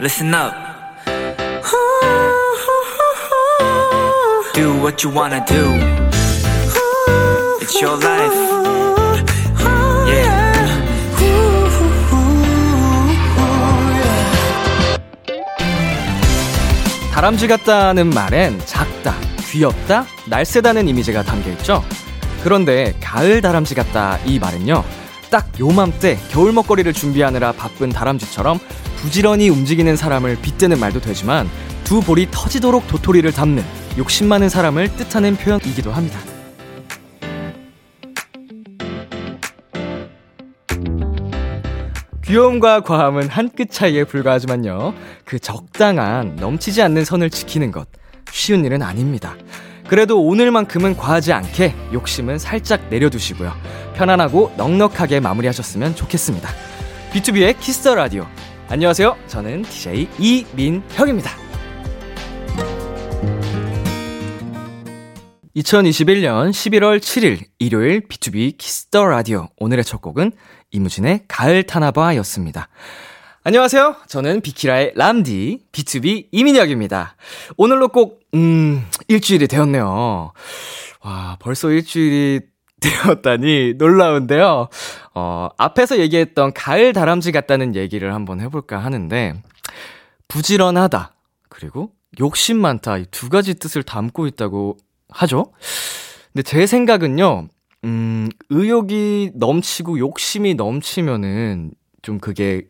listen up. Do what you wanna do. It's your life. Yeah. 다람쥐 같다는 말엔 작다, 귀엽다, 날쌔다는 이미지가 담겨 있죠. 그런데 가을 다람쥐 같다 이 말은요. 딱 요맘때 겨울 먹거리를 준비하느라 바쁜 다람쥐처럼 부지런히 움직이는 사람을 빗대는 말도 되지만 두 볼이 터지도록 도토리를 담는 욕심 많은 사람을 뜻하는 표현이기도 합니다. 귀여움과 과함은 한 끗 차이에 불과하지만요. 그 적당한 넘치지 않는 선을 지키는 것 쉬운 일은 아닙니다. 그래도 오늘만큼은 과하지 않게 욕심은 살짝 내려두시고요. 편안하고 넉넉하게 마무리하셨으면 좋겠습니다. 비투비의 Kiss the Radio. 안녕하세요. 저는 DJ 이민혁입니다. 2021년 11월 7일 일요일 B2B 키스터 라디오. 오늘의 첫 곡은 이무진의 가을 타나 봐였습니다. 안녕하세요. 저는 비키라의 람디, B2B 이민혁입니다. 오늘로 꼭, 음, 일주일이 되었네요. 와, 벌써 일주일이 되었다니 놀라운데요. 어, 앞에서 얘기했던 가을 다람쥐 같다는 얘기를 한번 해볼까 하는데, 부지런하다, 그리고 욕심 많다, 이 두 가지 뜻을 담고 있다고 하죠. 근데 제 생각은요, 음, 의욕이 넘치고 욕심이 넘치면은 좀 그게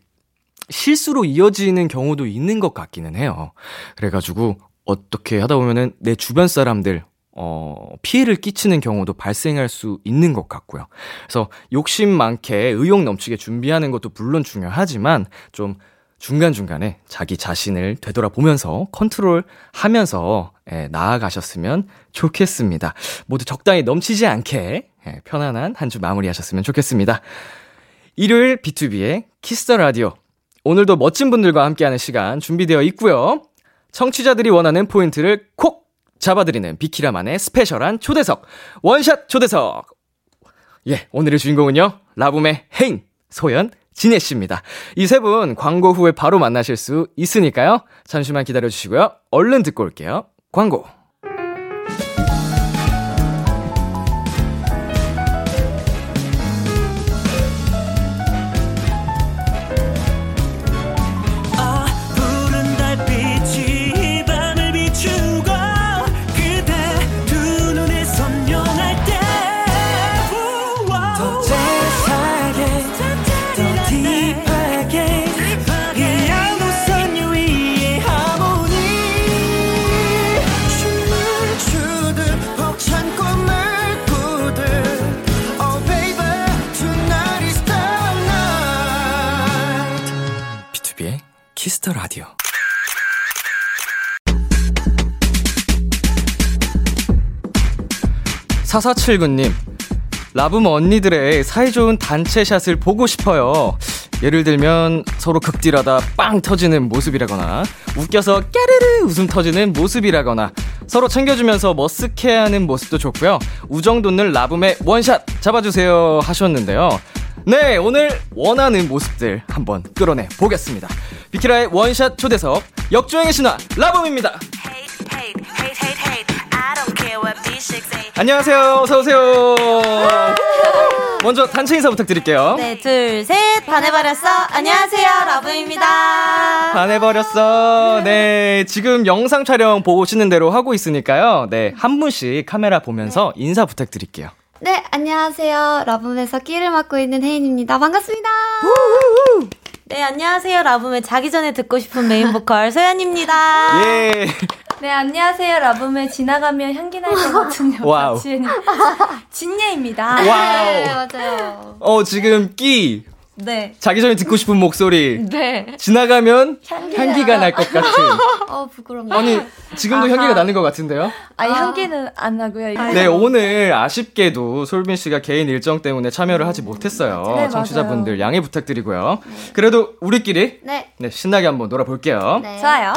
실수로 이어지는 경우도 있는 것 같기는 해요. 그래가지고 어떻게 하다 보면은 내 주변 사람들, 어, 피해를 끼치는 경우도 발생할 수 있는 것 같고요. 그래서 욕심 많게 의욕 넘치게 준비하는 것도 물론 중요하지만 좀 중간중간에 자기 자신을 되돌아보면서 컨트롤 하면서 예, 나아가셨으면 좋겠습니다. 모두 적당히 넘치지 않게 예, 편안한 한 주 마무리하셨으면 좋겠습니다. 일요일 비투비의 Kiss the Radio. 오늘도 멋진 분들과 함께하는 시간 준비되어 있고요. 청취자들이 원하는 포인트를 콕 잡아드리는 비키라만의 스페셜한 초대석 원샷 초대석. 예, 오늘의 주인공은요. 라붐의 헤인 소연 진혜 씨입니다. 이 세 분 광고 후에 바로 만나실 수 있으니까요. 잠시만 기다려 주시고요. 얼른 듣고 올게요. 광고. Kiss the Radio. 사사칠구님, 라붐 언니들의 사이좋은 단체샷을 보고 싶어요. 예를 들면 서로 극딜하다 빵 터지는 모습이라거나 웃겨서 까르르 웃음 터지는 모습이라거나 서로 챙겨주면서 머쓱해하는 모습도 좋고요. 우정 돋는 라붐의 원샷 잡아주세요 하셨는데요. 네, 오늘 원하는 모습들 한번 끌어내 보겠습니다. 비키라의 원샷 초대석 역주행의 신화 라붐입니다. 안녕하세요. 어서 오세요. 먼저 단체 인사 부탁드릴게요. 네, 둘, 셋, 반해버렸어. 안녕하세요, 러브입니다. 반해버렸어. 네, 지금 영상 촬영 보시는 대로 하고 있으니까요. 네, 한 분씩 카메라 보면서 인사 부탁드릴게요. 네, 안녕하세요. 라붐에서 끼를 맡고 있는 해인입니다. 반갑습니다. 네, 안녕하세요. 라붐의 자기 전에 듣고 싶은 메인 보컬 소연입니다. 예. 네, 안녕하세요. 라붐에 지나가면 향기 날것 같은. 여자 지엔 진예입니다. Wow. 네, 맞아요. 어, 지금 끼. 네. 자기 전에 듣고 싶은 목소리. 네. 지나가면 향기가 날 것 같은. 어, 부끄럽네. 아니, 지금도 아하. 향기가 나는 것 같은데요? 아니, 향기는 안 나고요. 네, 오늘 아쉽게도 솔빈 씨가 개인 일정 때문에 참여를 하지 못했어요. 네, 청취자분들 맞아요. 양해 부탁드리고요. 그래도 우리끼리 네. 네, 신나게 한번 놀아볼게요. 네. 좋아요.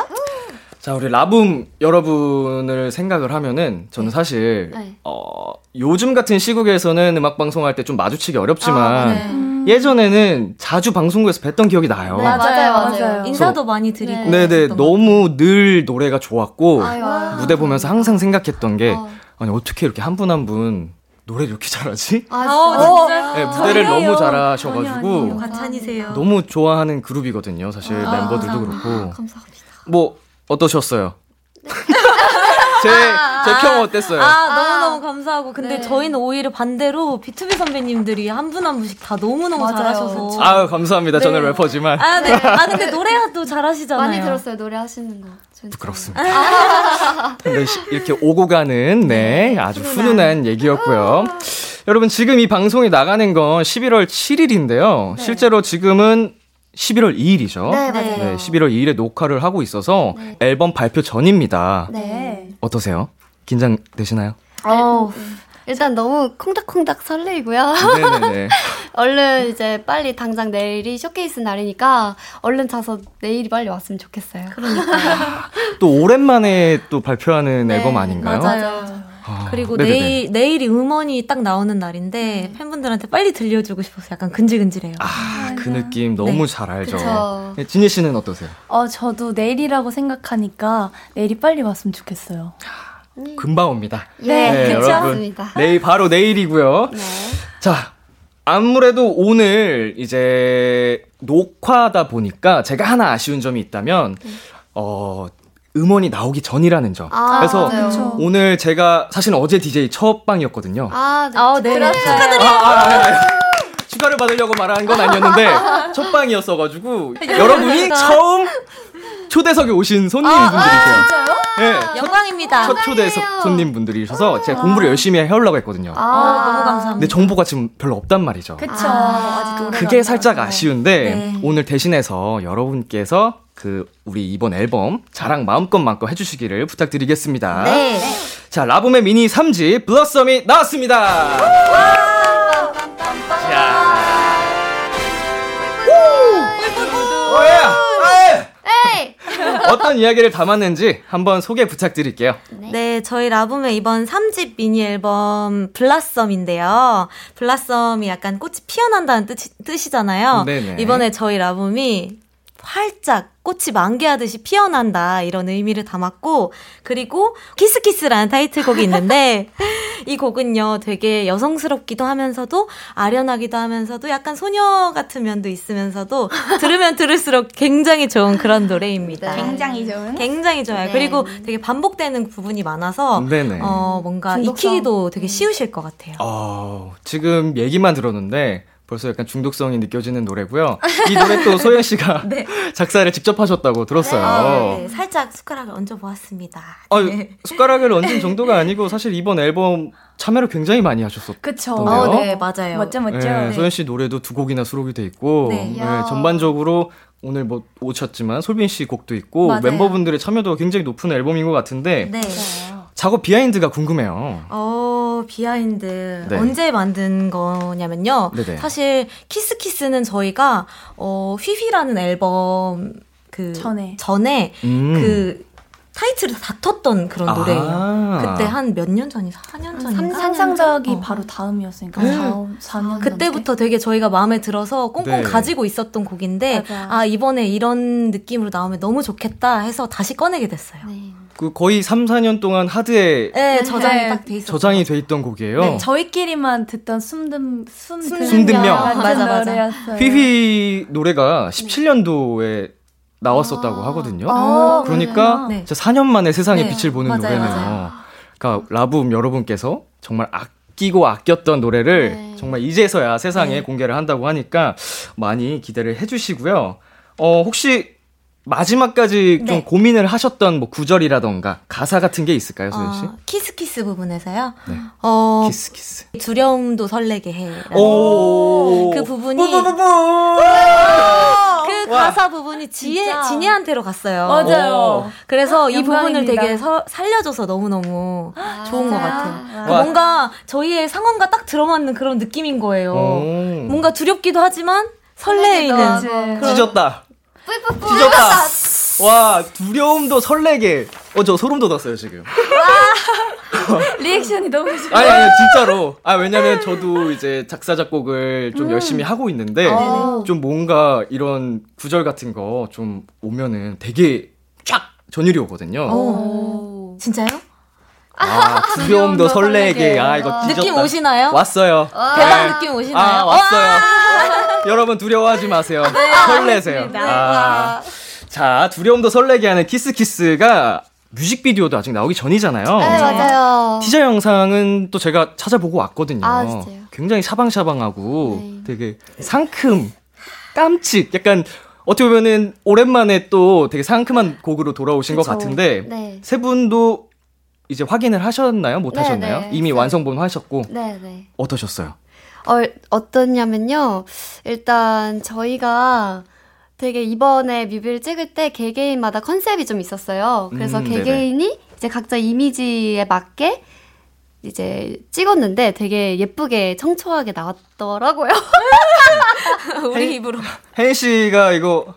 자, 우리 라붐 여러분을 생각을 하면은 저는 사실 네. 어, 요즘 같은 시국에서는 음악 방송할 때 좀 마주치기 어렵지만 아, 네. 음. 예전에는 자주 방송국에서 뵀던 기억이 나요. 네, 맞아요, 맞아요, 맞아요. 인사도 많이 드리고. 네. 것 너무 늘 노래가 좋았고, 아유. 무대 보면서 항상 생각했던 게, 어. 아니, 어떻게 이렇게 한 분 한 분 노래를 이렇게 잘하지? 아, 어, 진짜. 네, 무대를 아니에요. 너무 잘하셔가지고. 너무 좋아하는 그룹이거든요, 사실 아, 멤버들도 감사합니다. 그렇고. 감사합니다. 뭐, 어떠셨어요? 제, 제 평 어땠어요? 아, 너무너무 감사하고. 근데 네. 저희는 오히려 반대로 B2B 선배님들이 한 분 한 분씩 다 너무너무 맞아요. 잘하셔서. 아유, 감사합니다. 저는 네. 래퍼지만. 아, 네. 아, 근데 노래도 잘하시잖아요. 많이 들었어요 노래 하시는 거. 진짜. 부끄럽습니다. 네, 시- 이렇게 오고 가는, 네, 아주 훈훈한 얘기였고요. 여러분, 지금 이 방송이 나가는 건 11월 7일인데요. 실제로 지금은 11월 2일이죠. 네 맞아요. 네, 11월 2일에 녹화를 하고 있어서 앨범 발표 전입니다. 네. 어떠세요? 긴장되시나요? 어, 일단 너무 콩닥콩닥 설레이고요. 네네네. 얼른 이제 빨리 당장 내일이 쇼케이스 날이니까 얼른 자서 내일이 빨리 왔으면 좋겠어요. 또 오랜만에 또 발표하는 네, 앨범 아닌가요? 맞아요. 아, 그리고 네네네. 내일, 내일이 음원이 딱 나오는 날인데 팬분들한테 빨리 들려주고 싶어서 약간 근질근질해요. 아, 그 느낌 너무 잘 알죠. 그쵸. 네, 진희 씨는 어떠세요? 어, 저도 내일이라고 생각하니까 내일이 빨리 왔으면 좋겠어요. 금방 옵니다. 네, 여러분. 그렇습니다. 내일 바로 내일이고요. 네. 자, 아무래도 오늘 이제 녹화다 보니까 제가 하나 아쉬운 점이 있다면 어 음원이 나오기 전이라는 점. 아, 그래서 맞아요. 오늘 제가 사실은 어제 DJ 첫 방이었거든요. 아, 네. 아, 네. 축하드려요. 아, 아, 아, 아. 축하를 받으려고 말한 건 아니었는데 첫 방이었어가지고 여러분이 처음 초대석에 오신 손님분들이세요. 네, 첫, 영광입니다. 첫 초대석 손님분들이셔서 제가 공부를 열심히 해오려고 했거든요. 아, 너무 감사합니다. 근데 정보가 지금 별로 없단 말이죠. 그쵸. 아, 아, 그게 안 살짝. 아쉬운데 네. 오늘 대신해서 여러분께서 그 우리 이번 앨범 자랑 마음껏 마음껏 해주시기를 부탁드리겠습니다. 네. 자 라붐의 미니 3집 블러썸이 나왔습니다. 자. 우! 오야! 에이! 어떤 이야기를 담았는지 한번 소개 부탁드릴게요. 네, 저희 라붐의 이번 3집 미니 앨범 Blossom인데요. Blossom이 약간 꽃이 피어난다는 뜻이, 뜻이잖아요. 네네. 이번에 저희 라붐이 활짝 꽃이 만개하듯이 피어난다 이런 의미를 담았고 그리고 Kiss Kiss라는 타이틀곡이 있는데 이 곡은요 되게 여성스럽기도 하면서도 아련하기도 하면서도 약간 소녀 같은 면도 있으면서도 들으면 들을수록 굉장히 좋은 그런 노래입니다. 네. 굉장히 좋은. 굉장히 좋아요. 네. 그리고 되게 반복되는 부분이 많아서 네네. 어 뭔가 중독성. 익히기도 되게 쉬우실 것 같아요. 어, 지금 얘기만 들었는데 벌써 약간 중독성이 느껴지는 노래고요. 이 노래 또 소연 씨가 작사를 직접 하셨다고 들었어요. 네, 살짝 숟가락을 얹어 보았습니다. 아, 네. 숟가락을 얹은 정도가 아니고 사실 이번 앨범 참여를 굉장히 많이 하셨었. 그쵸. 어, 어, 네, 맞아요. 멋져, 멋져. 네, 네. 소연 씨 노래도 두 곡이나 수록이 돼 있고 네. 네. 전반적으로 오늘 뭐 오셨지만 솔빈 씨 곡도 있고 맞아요. 멤버분들의 참여도가 굉장히 높은 앨범인 것 같은데 네. 작업 behind가 궁금해요. 어, behind. 네. 언제 만든 거냐면요. 네네. 사실 Kiss Kiss는 저희가 어, 휘휘라는 앨범 그 전에. 전에 음. 그 타이틀을 다퉜던 그런 아. 노래예요. 그때 한 몇 년 전이 4년 전인가? 상상더하기 어. 바로 다음이었으니까 네. 4, 4년 그때부터 되게 저희가 마음에 들어서 꽁꽁 네. 가지고 있었던 곡인데 맞아. 아 이번에 이런 느낌으로 나오면 너무 좋겠다 해서 다시 꺼내게 됐어요. 네. 그 거의 3, 4년 동안 하드에 네, 저장이 네. 딱돼 있었어요. 저장이 돼 있던 곡이에요. 네, 저희끼리만 듣던 숨든 숨 숨든명. 같은 맞아, 맞아. 노래였어요. 휘휘 노래가 17년도에 나왔었다고 하거든요. 아, 그러니까 그러네요. 네. 진짜 4년 만에 세상에 네, 빛을 보는 맞아요, 노래네요. 맞아요. 그러니까 라붐 여러분께서 정말 아끼고 아꼈던 노래를 네. 정말 이제서야 세상에 네. 공개를 한다고 하니까 많이 기대를 해주시고요. 어 혹시 마지막까지 좀 네. 고민을 하셨던 뭐 구절이라던가 가사 같은 게 있을까요, 소연 씨? 어, Kiss Kiss 부분에서요. 네. 어, Kiss Kiss. 두려움도 설레게 해. 오. 그 부분이-. 그 와. 가사 부분이 진예, 진짜. 진예한테로 갔어요. 맞아요. 어. 그래서 이 부분을 영광입니다. 되게 서- 살려줘서 너무 너무 좋은 것 같아요. 그 와. 뭔가 저희의 상황과 딱 들어맞는 그런 느낌인 거예요. 오. 뭔가 두렵기도 하지만 설레이는 찢었다. 찢었다. 와, 두려움도 설레게. 어, 저 소름 돋았어요, 지금. 리액션이 너무 좋아. 아니, 아니, 진짜로. 아, 왜냐면 저도 이제 작사, 작곡을 좀 열심히 하고 있는데, 어. 좀 뭔가 이런 구절 같은 거 좀 오면은 되게 쫙 전율이 오거든요. 오. 진짜요? 아, 두려움도 설레게. 아, 이거 뒤졌다. 느낌 오시나요? 왔어요. 대박 네. 느낌 오시나요? 아, 왔어요. 여러분 두려워하지 마세요. 설레세요. 아. 자, 두려움도 설레게 하는 키스키스가 뮤직비디오도 아직 나오기 전이잖아요. 네, 맞아요. 티저 영상은 또 제가 찾아보고 왔거든요. 아, 진짜요? 굉장히 샤방샤방하고 네. 되게 상큼, 깜찍, 약간 어떻게 보면은 오랜만에 또 되게 상큼한 곡으로 돌아오신 것 그쵸. 같은데 네. 세 분도 이제 확인을 하셨나요? 못 네, 하셨나요? 네. 이미 완성본 하셨고 네, 네. 어떠셨어요? 어, 어떠냐면요. 일단 저희가 되게 이번에 뮤비를 찍을 때 개개인마다 컨셉이 좀 있었어요. 그래서 음. 개개인이 이제 각자 이미지에 맞게 이제 찍었는데 되게 예쁘게 청초하게 나왔더라고요. 우리 입으로. 해인 씨가 이거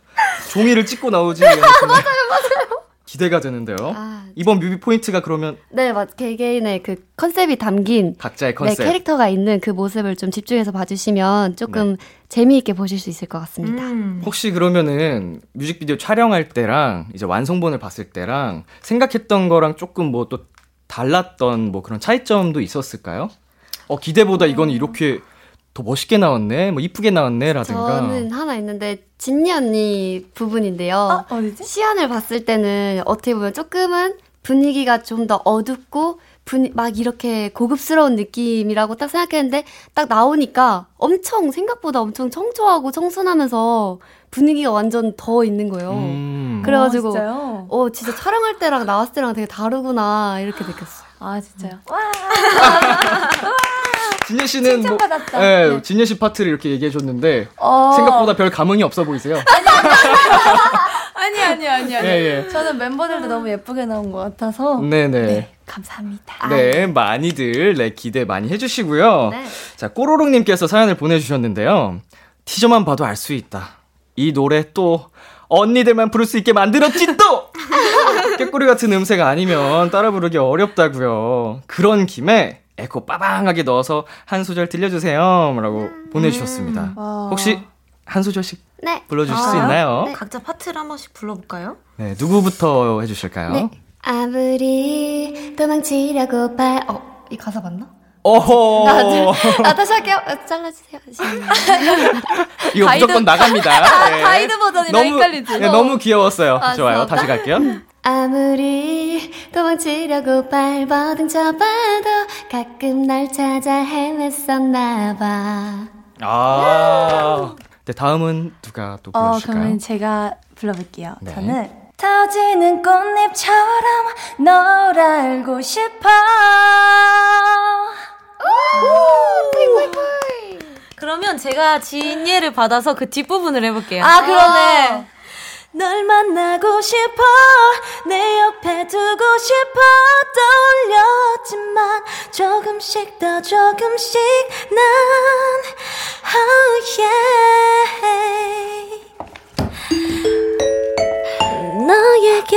종이를 찍고 나오지 맞아요, 맞아요. 기대가 되는데요. 아, 이번 뮤비 포인트가 그러면 네, 맞. 개개인의 그 컨셉이 담긴 각자의 컨셉. 네, 캐릭터가 있는 그 모습을 좀 집중해서 봐주시면 조금 재미있게 보실 수 있을 것 같습니다. 음. 혹시 그러면은 뮤직비디오 촬영할 때랑 이제 완성본을 봤을 때랑 생각했던 거랑 조금 뭐 또 달랐던 뭐 그런 차이점도 있었을까요? 어 기대보다 이건 이렇게 더 멋있게 나왔네, 뭐 이쁘게 나왔네라든가. 저는 하나 있는데 진니 언니 부분인데요. 어, 어디지? 시안을 봤을 때는 어떻게 보면 조금은 분위기가 좀 더 어둡고 분, 막 이렇게 고급스러운 느낌이라고 딱 생각했는데 딱 나오니까 엄청 생각보다 엄청 청초하고 청순하면서 분위기가 완전 더 있는 거예요. 음. 그래가지고 아, 진짜요? 어 진짜 촬영할 때랑 나왔을 때랑 되게 다르구나 이렇게 느꼈어요. 아 진짜요? 와 진예 씨는 뭐, 칭찬받았다. 예, 네. 진예 씨 파트를 이렇게 얘기해 줬는데 어. 생각보다 별 감흥이 없어 보이세요? 아니 아니 아니 아니. 예, 예. 저는 멤버들도 너무 예쁘게 나온 것 같아서. 네네. 네, 감사합니다. 네, 많이들 네, 기대 많이 해주시고요. 네. 자, 꼬로롱님께서 사연을 보내주셨는데요. 티저만 봐도 알 수 있다. 이 노래 또 언니들만 부를 수 있게 만들었지 또! 깨꼬리 같은 음색 아니면 따라 부르기 어렵다고요. 그런 김에 에코 빠방하게 넣어서 한 소절 들려주세요. 라고 보내주셨습니다. 와. 혹시 한 소절씩 네. 불러주실 수 아, 있나요? 네. 각자 파트를 한 번씩 불러볼까요? 네, 누구부터 해주실까요? 네. 아무리 도망치려고 발, 어, 이 가사 맞나? 어허! 아, 다시 할게요. 어, 잘라주세요. 이거 가이드- 무조건 나갑니다. 네. 가이드 버전이랑 너무, 헷갈리지? 네, 너무 귀여웠어요. 아, 좋아요. 다시 갈게요. 아무리 도망치려고 발버둥 쳐봐도 가끔 날 찾아 헤맸었나봐. 아. 네, 다음은 누가 또 어, 불러주실까요? 그러면 제가 불러볼게요. 네. 저는 터지는 꽃잎처럼 널 알고 싶어. 그러면 제가 진예를 받아서 그 뒷부분을 해볼게요. 아, 그러네. 널 만나고 싶어. 내 옆에 두고 싶어. 떠올렸지만 조금씩 더 조금씩 난 oh yeah 너에게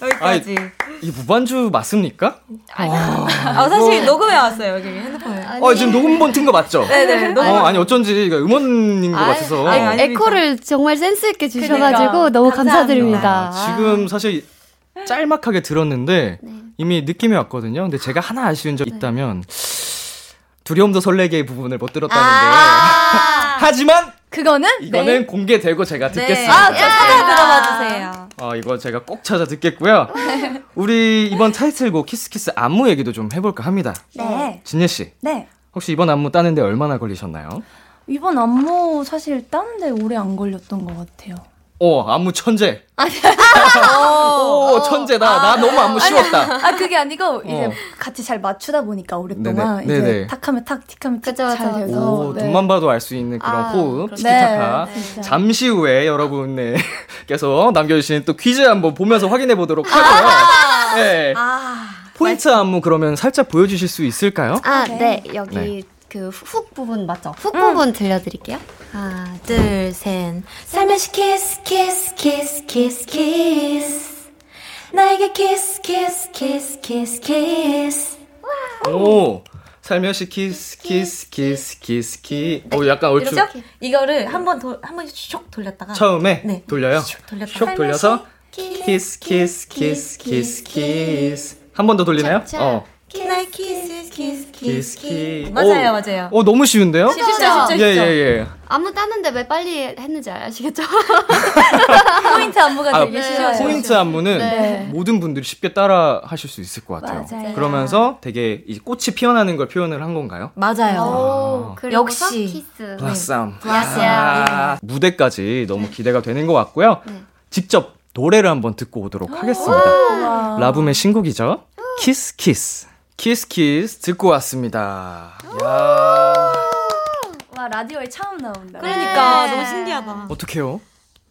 여기까지 이 무반주 맞습니까? 아, 사실 녹음해 왔어요 여기 핸드폰에 어, 지금 녹음본 튼 거 맞죠? 네네 녹음 어, 아니 어쩐지 음원인 것 아이, 같아서. 아니, 에코를 정말 센스있게 주셔가지고 그러니까. 너무. 감사드립니다. 아, 지금 사실 짤막하게 들었는데 이미 느낌이 왔거든요. 근데 제가 하나 아쉬운 점 있다면 두려움도 설레게의 부분을 못 들었다는 게. 하지만 그거는 이거는 네. 공개되고 제가 듣겠습니다. 아, 저 찾아 들어봐 주세요. 어, 이거 제가 꼭 찾아 듣겠고요. 우리 이번 타이틀곡 키스키스 안무 얘기도 좀 해볼까 합니다. 네. 진예 씨, 네. 혹시 이번 안무 따는데 얼마나 걸리셨나요? 이번 안무 사실 따는데 오래 안 걸렸던 것 같아요. 어, 안무 천재. 오, 천재다. 나 너무 안무 쉬웠다. 아 그게 아니고 이제 어. 같이 잘 맞추다 보니까 오랫동안 네네. 이제 네네. 탁 하면 탁, 틱 하면 틱 그쵸, 잘 그쵸. 돼서 오, 네. 눈만 봐도 알 수 있는 그런 아, 호흡, 그렇죠. 티키타카. 네. 잠시 후에 여러분께서 남겨주신 또 퀴즈 한번 보면서 확인해 보도록 하고요. 네. 포인트 안무 그러면 살짝 보여주실 수 있을까요? 아, 네. 네. 여기 네. 그 hook 부분 맞죠? hook 부분 들려드릴게요. 하나, 둘, 둘, 셋. 살며시 kiss, kiss, kiss, kiss, kiss. 나에게 kiss kiss kiss kiss kiss 오 살며시 kiss kiss kiss kiss ki. 오 약간 얼추 이렇게 이거를 한번 한번 슉 돌렸다가 처음에 네. 돌려요. 돌렸다가 슉 돌려서 kiss kiss kiss kiss kiss 한 번 더 돌리나요? 자, 어. 나의 kiss kiss kiss ki. 맞아요 오, 맞아요. 어 너무 쉬운데요? 쉽죠 쉽죠 예, 예, 예. 안무 따는데 왜 빨리 했는지 아시겠죠? 포인트 안무가 아, 되게 쉬워요. 포인트 안무는 네. 모든 분들이 쉽게 따라 하실 수 있을 것 같아요. 맞아요. 그러면서 되게 이 꽃이 피어나는 걸 표현을 한 건가요? 맞아요. 오, 그리고서 역시. Kiss. Blossom. Blossom. 아, 무대까지 너무 기대가 되는 것 같고요. 네. 직접 노래를 한번 듣고 오도록 하겠습니다. 와. 라붐의 신곡이죠. 키스 키스. 키스 키스 듣고 왔습니다. 야와 라디오에 처음 나온다. 그러니까 네. 너무 신기하다. 어떡해요?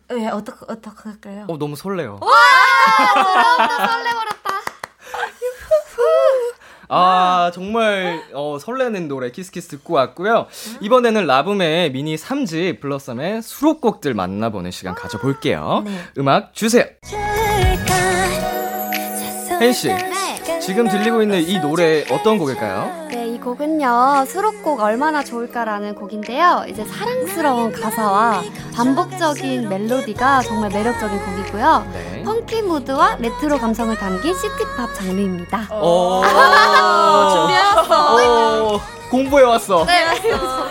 네 어떻게 어떻게 할까요? 어, 너무 설레요. 설레버렸다. 아, 정말 어, 설레는 노래 키스키스 듣고 왔고요. 이번에는 라붐의 미니 3집 Blossom의 수록곡들 만나보는 시간 가져볼게요. 네. 음악 주세요. 해인 씨, 네. 지금 들리고 있는 이 노래 어떤 곡일까요? 네, 이 곡은요, 수록곡 얼마나 좋을까라는 곡인데요. 이제 사랑스러운 가사와 반복적인 멜로디가 정말 매력적인 곡이고요. 네. funky 무드와 레트로 감성을 담긴 시티팝 장르입니다. 어, 준비해왔어. 어, 공부해 왔어. 네.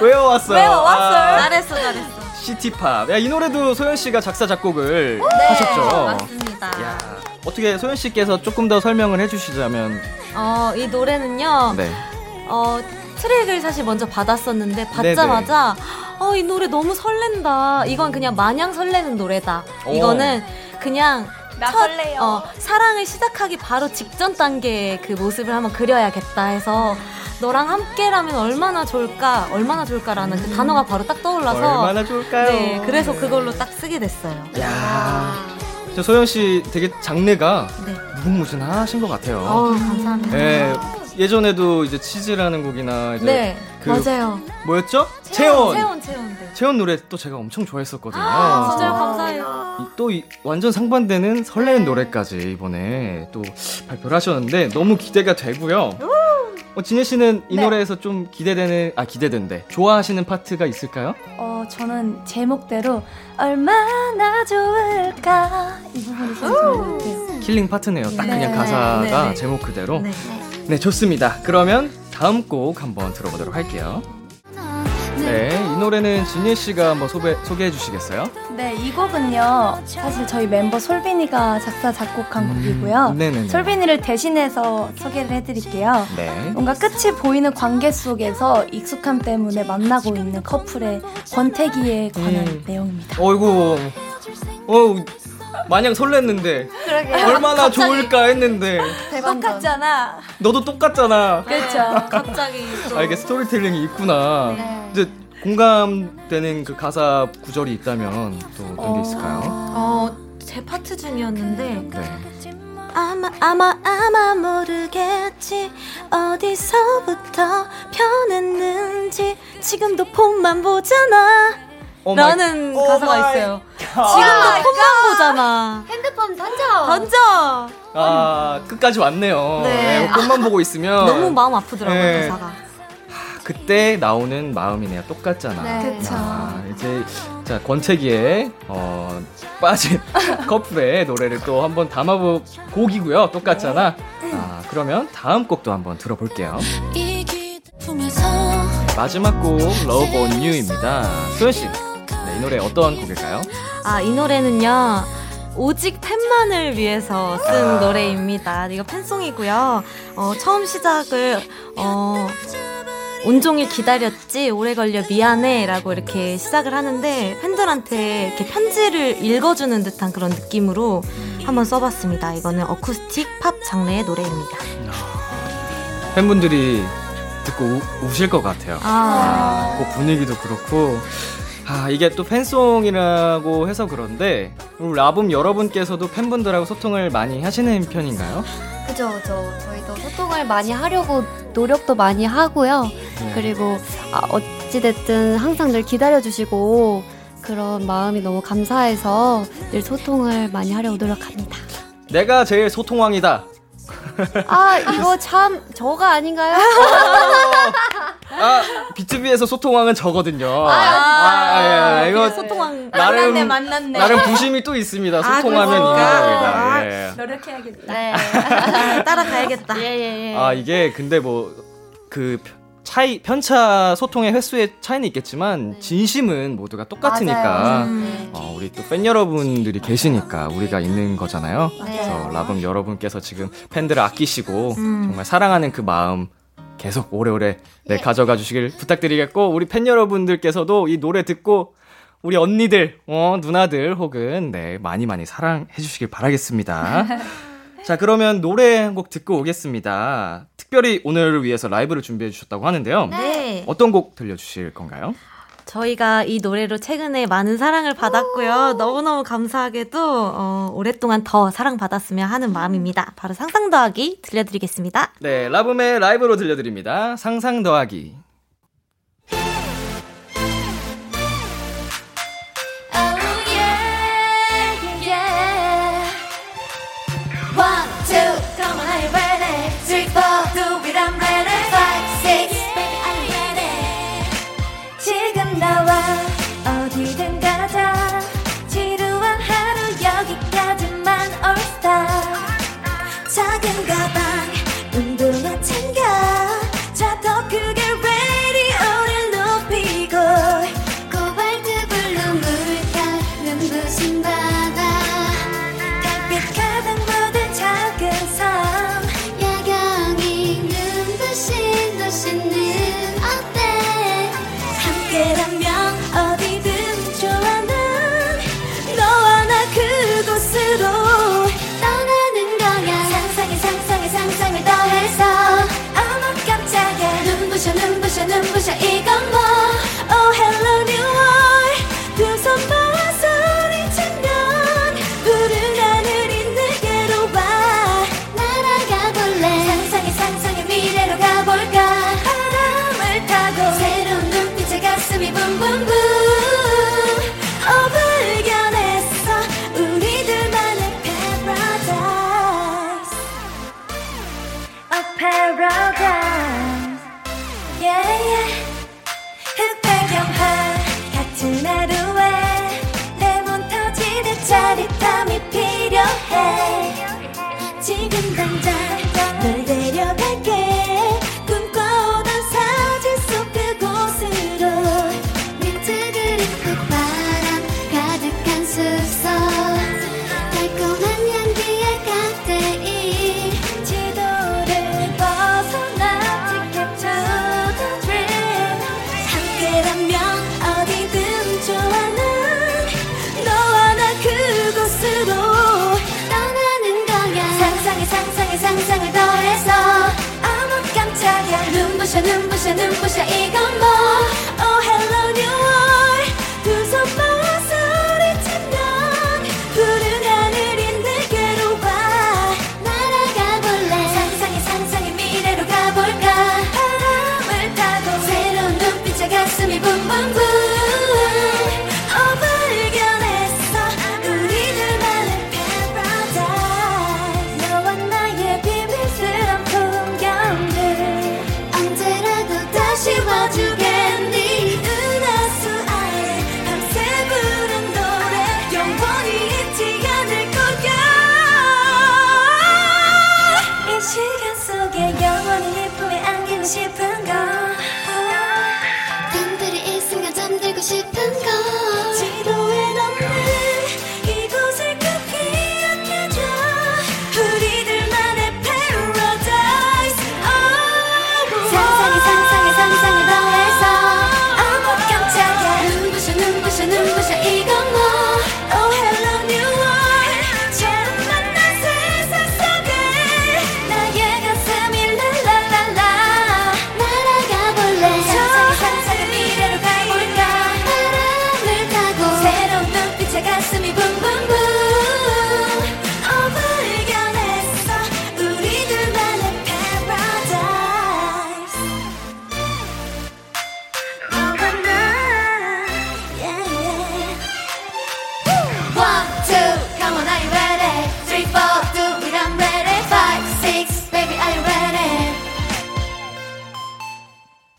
외워 왔어요. 아, 잘했어 잘했어. 시티팝. 야, 이 노래도 소연 씨가 작사, 작곡을 네, 하셨죠? 맞습니다. 야, 어떻게 소연 씨께서 조금 더 설명을 해주시자면. 어, 이 노래는요. 네. 어, 트랙을 사실 먼저 받았었는데 받자마자 어, 이 노래 너무 설렌다. 이건 그냥 마냥 설레는 노래다. 오. 이거는 그냥 나 첫, 설레요. 어, 사랑을 시작하기 바로 직전 단계의 그 모습을 한번 그려야겠다 해서 너랑 함께라면 얼마나 좋을까, 얼마나 좋을까라는 그 단어가 바로 딱 떠올라서 얼마나 좋을까요? 네, 그래서 그걸로 딱 쓰게 됐어요. 야, 저 소연 씨 되게 장르가 네. 무궁무진하신 것 같아요. 어우, 감사합니다. 예, 예전에도 이제 치즈라는 곡이나 이제 네, 그 맞아요. 뭐였죠? 채원. 채원, 채원. 네. 채원 노래 또 제가 엄청 좋아했었거든요. 아, 진짜요? 감사해요. 이- 또 이- 완전 상반되는 설레는 노래까지 이번에 또 발표를 하셨는데 너무 기대가 되고요. 어, 진예 씨는 이 네. 노래에서 좀 기대되는 아 기대된대 좋아하시는 파트가 있을까요? 어 저는 제목대로 얼마나 좋을까 이 부분이 제일. killing part네요. 딱 그냥 네. 가사가 네, 네. 제목 그대로. 네. 네, 좋습니다. 그러면 다음 곡 한번 들어보도록 할게요. 네, 이 노래는 진예 씨가 한번 소개, 소개해 주시겠어요? 네, 이 곡은요. 사실 저희 멤버 솔빈이가 작사 작곡한 곡이고요. 음, 네네네. 솔빈이를 대신해서 소개를 해 드릴게요. 네. 뭔가 끝이 보이는 관계 속에서 익숙함 때문에 만나고 있는 커플의 권태기에 관한 음. 내용입니다. 어이구, 어 마냥 설렜는데 얼마나 좋을까 했는데 똑같잖아. 너도 똑같잖아. 그렇죠. 갑자기 또 아 이게 스토리텔링이 있구나. 네. 이제 공감되는 그 가사 구절이 있다면 또 어떤 게 있을까요? 어, 제 파트 중이었는데 네. 아마 아마 아마 모르겠지 어디서부터 변했는지 지금도 폰만 보잖아 oh my- 라는 오 가사가 my 있어요 God. 지금도 폰만 보잖아 핸드폰 던져! 던져 아 끝까지 왔네요. 네. 네, 폰만 보고 있으면 너무 마음 아프더라고요 네. 가사가 그때 나오는 마음이네요. 똑같잖아. 네. 그쵸. 아, 이제 자 권태기에 어, 빠진 커플의 노래를 또 한번 담아볼 곡이고요. 똑같잖아. 아 그러면 다음 곡도 한번 들어볼게요. 마지막 곡 Love on You입니다. 소연 씨, 네, 이 노래 어떤 곡일까요? 아 이 노래는요 오직 팬만을 위해서 쓴 노래입니다. 이거 팬송이고요. 어, 처음 시작을 어, 온종일 기다렸지 오래 걸려 미안해라고 이렇게 시작을 하는데 팬들한테 이렇게 편지를 읽어주는 듯한 그런 느낌으로 한번 써봤습니다. 이거는 어쿠스틱 팝 장르의 노래입니다. 팬분들이 듣고 우, 우실 것 같아요. 아, 그 분위기도 그렇고 아 이게 또 팬송이라고 해서 그런데 우리 라붐 여러분께서도 팬분들하고 소통을 많이 하시는 편인가요? 그죠, 그죠. 저희도 소통을 많이 하려고 노력도 많이 하고요. 네. 그리고 아, 어찌됐든 항상 늘 기다려주시고 그런 마음이 너무 감사해서 늘 소통을 많이 하려고 노력합니다. 내가 제일 소통왕이다. 아, 이거 참 저가 아닌가요? 아, B2B에서 소통왕은 저거든요. 아, 아, 예, 이거 소통왕. 나름 만났네, 만났네. 나름 부심이 또 있습니다. 아, 소통하면 그렇습니까? 겁니다. 예. 노력해야겠다. 네. 따라가야겠다. 예, 예, 예. 아 이게 근데 뭐 그 차이 편차 소통의 횟수의 차이는 있겠지만 진심은 모두가 똑같으니까 맞아요. 음. 어, 우리 또 팬 여러분들이 계시니까 우리가 있는 거잖아요. 그래서 라붐 여러분께서 지금 팬들을 아끼시고 정말 사랑하는 그 마음 계속 오래오래 네, 가져가 주시길 부탁드리겠고 우리 팬 여러분들께서도 이 노래 듣고 우리 언니들, 어, 누나들 혹은 네, 많이 많이 사랑해 주시길 바라겠습니다. 자, 그러면 노래 한 곡 듣고 오겠습니다. 특별히 오늘을 위해서 라이브를 준비해 주셨다고 하는데요. 네. 어떤 곡 들려 주실 건가요? 저희가 이 노래로 최근에 많은 사랑을 받았고요. 너무너무 감사하게도 어, 오랫동안 더 사랑받았으면 하는 마음입니다. 바로 상상 더하기 들려드리겠습니다. 네, 라붐의 라이브로 들려드립니다. 상상 더하기. 눈부셔 눈부셔 이건 뭐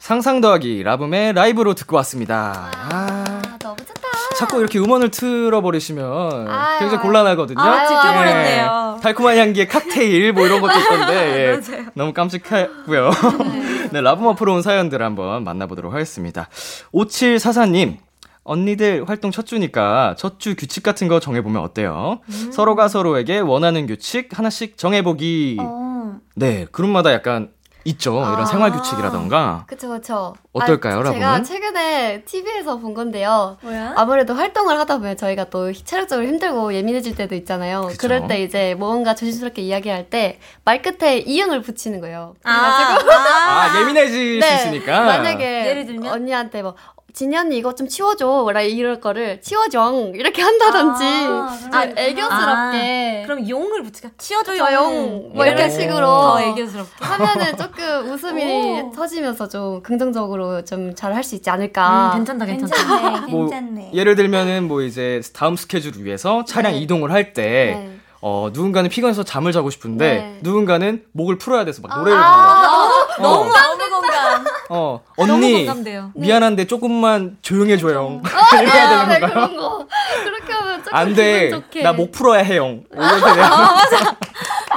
상상 더하기 라붐의 라이브로 듣고 왔습니다. 아, 아, 너무 좋다. 자꾸 이렇게 음원을 틀어버리시면 아유, 굉장히. 곤란하거든요. 아, 집중버렸네요. 예, 달콤한 향기의 칵테일 뭐 이런 것도 있던데 예, 너무 깜찍하고요. 네, 라붐 앞으로 온 사연들 한번 만나보도록 하겠습니다. 5744님. 언니들 활동 첫 주니까 첫 주 규칙 같은 거 정해보면 어때요? 서로가 서로에게 원하는 규칙 하나씩 정해보기. 어. 네, 그룹마다 약간 있죠. 이런 아. 생활 규칙이라던가. 그쵸, 그쵸. 어떨까요, 아, 제가 라붐은? 최근에 TV에서 본 건데요. 뭐야? 아무래도 활동을 하다 보면 저희가 또 체력적으로 힘들고 예민해질 때도 있잖아요. 그쵸. 그럴 때 이제 뭔가 조심스럽게 이야기할 때 말 끝에 이응을 붙이는 거예요. 아, 아, 예민해질 수 있으니까. 네. 만약에 예를 들면? 언니한테 뭐 진이 언니 이거 좀 치워줘. 라 이럴 거를 치워줘. 이렇게 한다든지 아, 좀 그래. 애교스럽게 그럼 용을 붙이까 치워줘요. 저용 뭐 이런 오. 식으로 더 애교스럽게. 하면은 조금 웃음이 오. 터지면서 좀 긍정적으로 좀 잘 할 수 있지 않을까. 음, 괜찮다, 괜찮다. 괜찮네, 뭐 괜찮네. 예를 들면은 뭐 이제 다음 스케줄을 위해서 차량 네. 이동을 할때 네. 어, 누군가는 피곤해서 잠을 자고 싶은데 네. 누군가는 목을 풀어야 돼서 막 노래를 아, 불러. 어, 너무 공감. 어, 너무 언니 공감돼요. 미안한데 조금만 조용해 줘요. 아, 이래야 되는 네, 건가요? 그런 거. 그렇게 하면 조금 안 돼. 기분 좋게. 나목 풀어야 해요. 이렇게 돼요.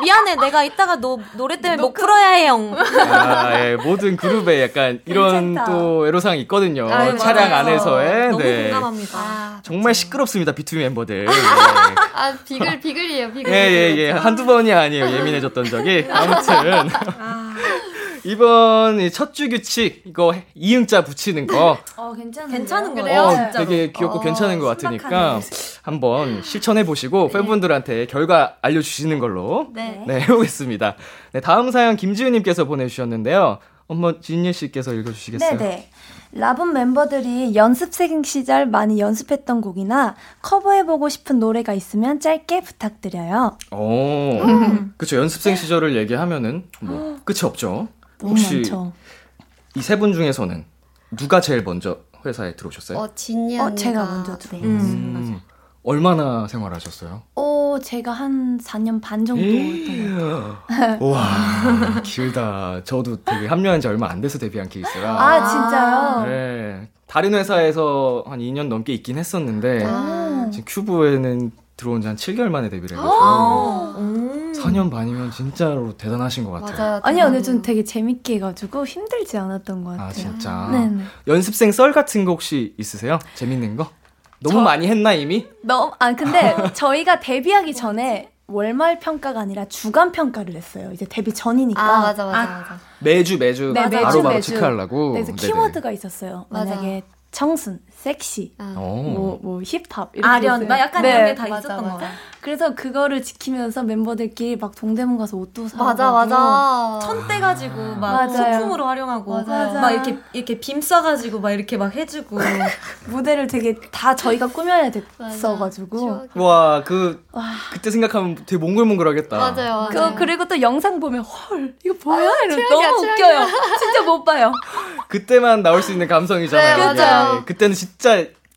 미안해, 내가 이따가 너 노래 때문에 목 풀어야 해, 형. 아, 예, 모든 그룹에 약간 이런 괜찮다. 또 애로사항이 있거든요. 아유, 차량 맞아요. 안에서의. 너무 네. 공감합니다. 아, 정말 시끄럽습니다, B2B 멤버들. 네. 아 비글 비글이에요 비글. 예, 예, 예. 한두 번이 아니에요. 예민해졌던 적이. 아무튼. 이번 첫 주 규칙, 이거 이응자 붙이는 거. 어, 괜찮은 괜찮은? 거예요, 어, 진짜로. 되게 귀엽고 어, 괜찮은 것 같으니까 한번 실천해 보시고 팬분들한테 결과 알려주시는 걸로 네. 네, 해보겠습니다. 네, 다음 사연 김지우님께서 보내주셨는데요. 한번 진예 씨께서 읽어주시겠어요? 네네. 라붐 멤버들이 연습생 시절 많이 연습했던 곡이나 커버해보고 싶은 노래가 있으면 짧게 부탁드려요. 오, 음. 그쵸. 연습생 시절을 얘기하면은 뭐 끝이 없죠. 너무 혹시 많죠. 이세 분 중에서는 누가 제일 먼저 회사에 들어오셨어요? 어 진이 어, 언니가 제가 먼저 들어요. 네. 음, 얼마나 생활하셨어요? 어, 제가 한 4년 반 정도 했던. 와 길다. 저도 되게 합류한 지 얼마 안 돼서 데뷔한 케이스라. 아, 진짜요? 네. 다른 회사에서 한 2년 넘게 있긴 했었는데 아. 지금 큐브에는 들어온 지 한 7개월 만에 데뷔를 아. 해가지고 음. 4년 반이면 진짜로 대단하신 것 같아요. 맞아요. 아니요, 근데. 좀 되게 재밌게 해가지고 힘들지 않았던 것 같아요. 아 진짜. 네네. 연습생 썰 같은 거 혹시 있으세요? 재밌는 거? 너무 저- 많이 했나 이미? 너무, 아, 근데 저희가 데뷔하기 전에 월말 평가가 아니라 주간 평가를 했어요. 이제 데뷔 전이니까. 아 맞아 맞아 아, 맞아. 매주 매주 네, 매주, 바로바로 매주. 체크하려고. 그래서 네네. 키워드가 있었어요. 맞아. 만약에 청순, 섹시, 아. 어. 뭐, 뭐 힙합 이렇게 아련, 있어요. 막 약간 네. 이런 게다 맞아, 있었던 맞아. 거 같아요. 그래서 그거를 지키면서 멤버들끼리 막 동대문 가서 옷도 사고 맞아 맞아. 천 떼가지고 막 맞아요. 소품으로 활용하고 맞아요. 막 이렇게 이렇게 빔 쏴가지고 막 이렇게 막 해주고 무대를 되게 다 저희가 꾸며야 맞아. 됐어가지고 추억이- 와, 그 와. 그때 생각하면 되게 몽글몽글하겠다. 맞아요. 그 맞아요. 그리고 또 영상 보면 헐 이거 뭐야 이러 최악이야, 너무 최악이야. 웃겨요 진짜 못 봐요 그때만 나올 수 있는 감성이잖아요. 네, 맞아요. 그때는 진짜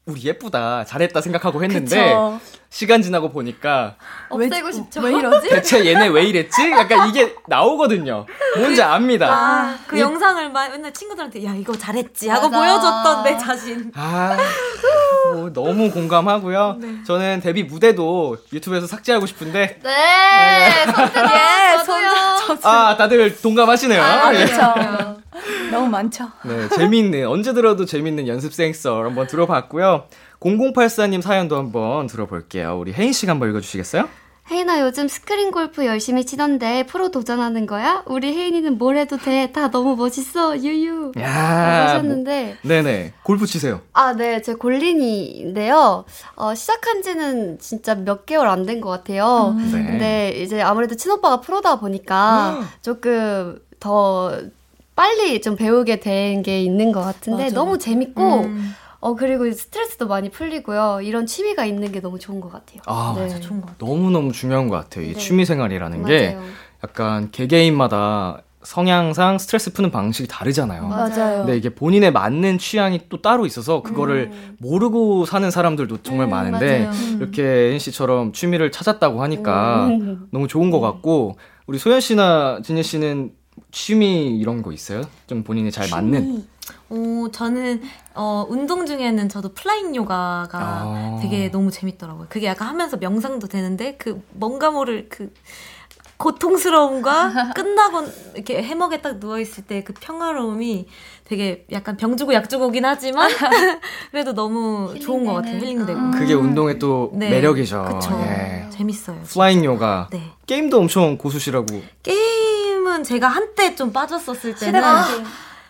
우리 예쁘다, 잘했다 생각하고 했는데 그쵸. 시간 지나고 보니까 없애고 왜, 싶죠. 왜 이러지 대체 얘네 왜 이랬지? 약간 이게 나오거든요. 뭔지 압니다. 아, 그 이- 영상을 막 맨날 친구들한테 야 이거 잘했지 하고 맞아. 보여줬던 내 자신 아, 뭐 너무 공감하고요. 저는 데뷔 무대도 유튜브에서 삭제하고 싶은데, 네. 선택. 예. 아, 다들 동감하시네요. 아, 예. 그렇죠 너무 많죠 네, 재밌는, 언제 들어도 재밌는 연습생 썰 한번 들어봤고요. 0084님 사연도 한번 들어볼게요. 우리 혜인 씨가 한번 읽어주시겠어요? 혜인아 요즘 스크린 골프 열심히 치던데 프로 도전하는 거야? 우리 혜인이는 뭘 해도 돼. 다 너무 멋있어. 유유. 야, 하셨는데 뭐, 네네. 골프 치세요. 아, 네. 제 골린이인데요. 어, 시작한 지는 진짜 몇 개월 안 된 것 같아요. 네. 근데 이제 아무래도 친오빠가 프로다 보니까 조금 더 빨리 좀 배우게 된 게 있는 것 같은데 맞아. 너무 재밌고 음. 어 그리고 스트레스도 많이 풀리고요. 이런 취미가 있는 게 너무 좋은 것 같아요. 아, 네. 맞아. 좋은 것 같아 너무 너무 중요한 것 같아요. 이 네. 취미 생활이라는 게 맞아요. 약간 개개인마다 성향상 스트레스 푸는 방식이 다르잖아요. 맞아요. 근데 이게 본인에 맞는 취향이 또 따로 있어서 그거를 모르고 사는 사람들도 정말 음, 많은데 맞아요. 이렇게 혜인 씨처럼 취미를 찾았다고 하니까 음. 너무 좋은 것 같고 우리 소연 씨나 진예 씨는 취미 이런 거 있어요? 좀 본인이 잘 맞는. 어, 저는, 어, 운동 중에는 저도 flying 요가가 아. 되게 너무 재밌더라고요. 그게 약간 하면서 명상도 되는데, 그, 뭔가 모를 그, 고통스러움과 끝나고 이렇게 해먹에 딱 누워있을 때 그 평화로움이 되게 약간 병 주고 약 주고긴 하지만, 그래도 너무 좋은 것 같아요. 힐링되고. 그게 운동의 또 네. 매력이죠. 그쵸. 예. 재밌어요. flying 요가. 네. 게임도 엄청 고수시라고. 게임은 제가 한때 좀 빠졌었을 때는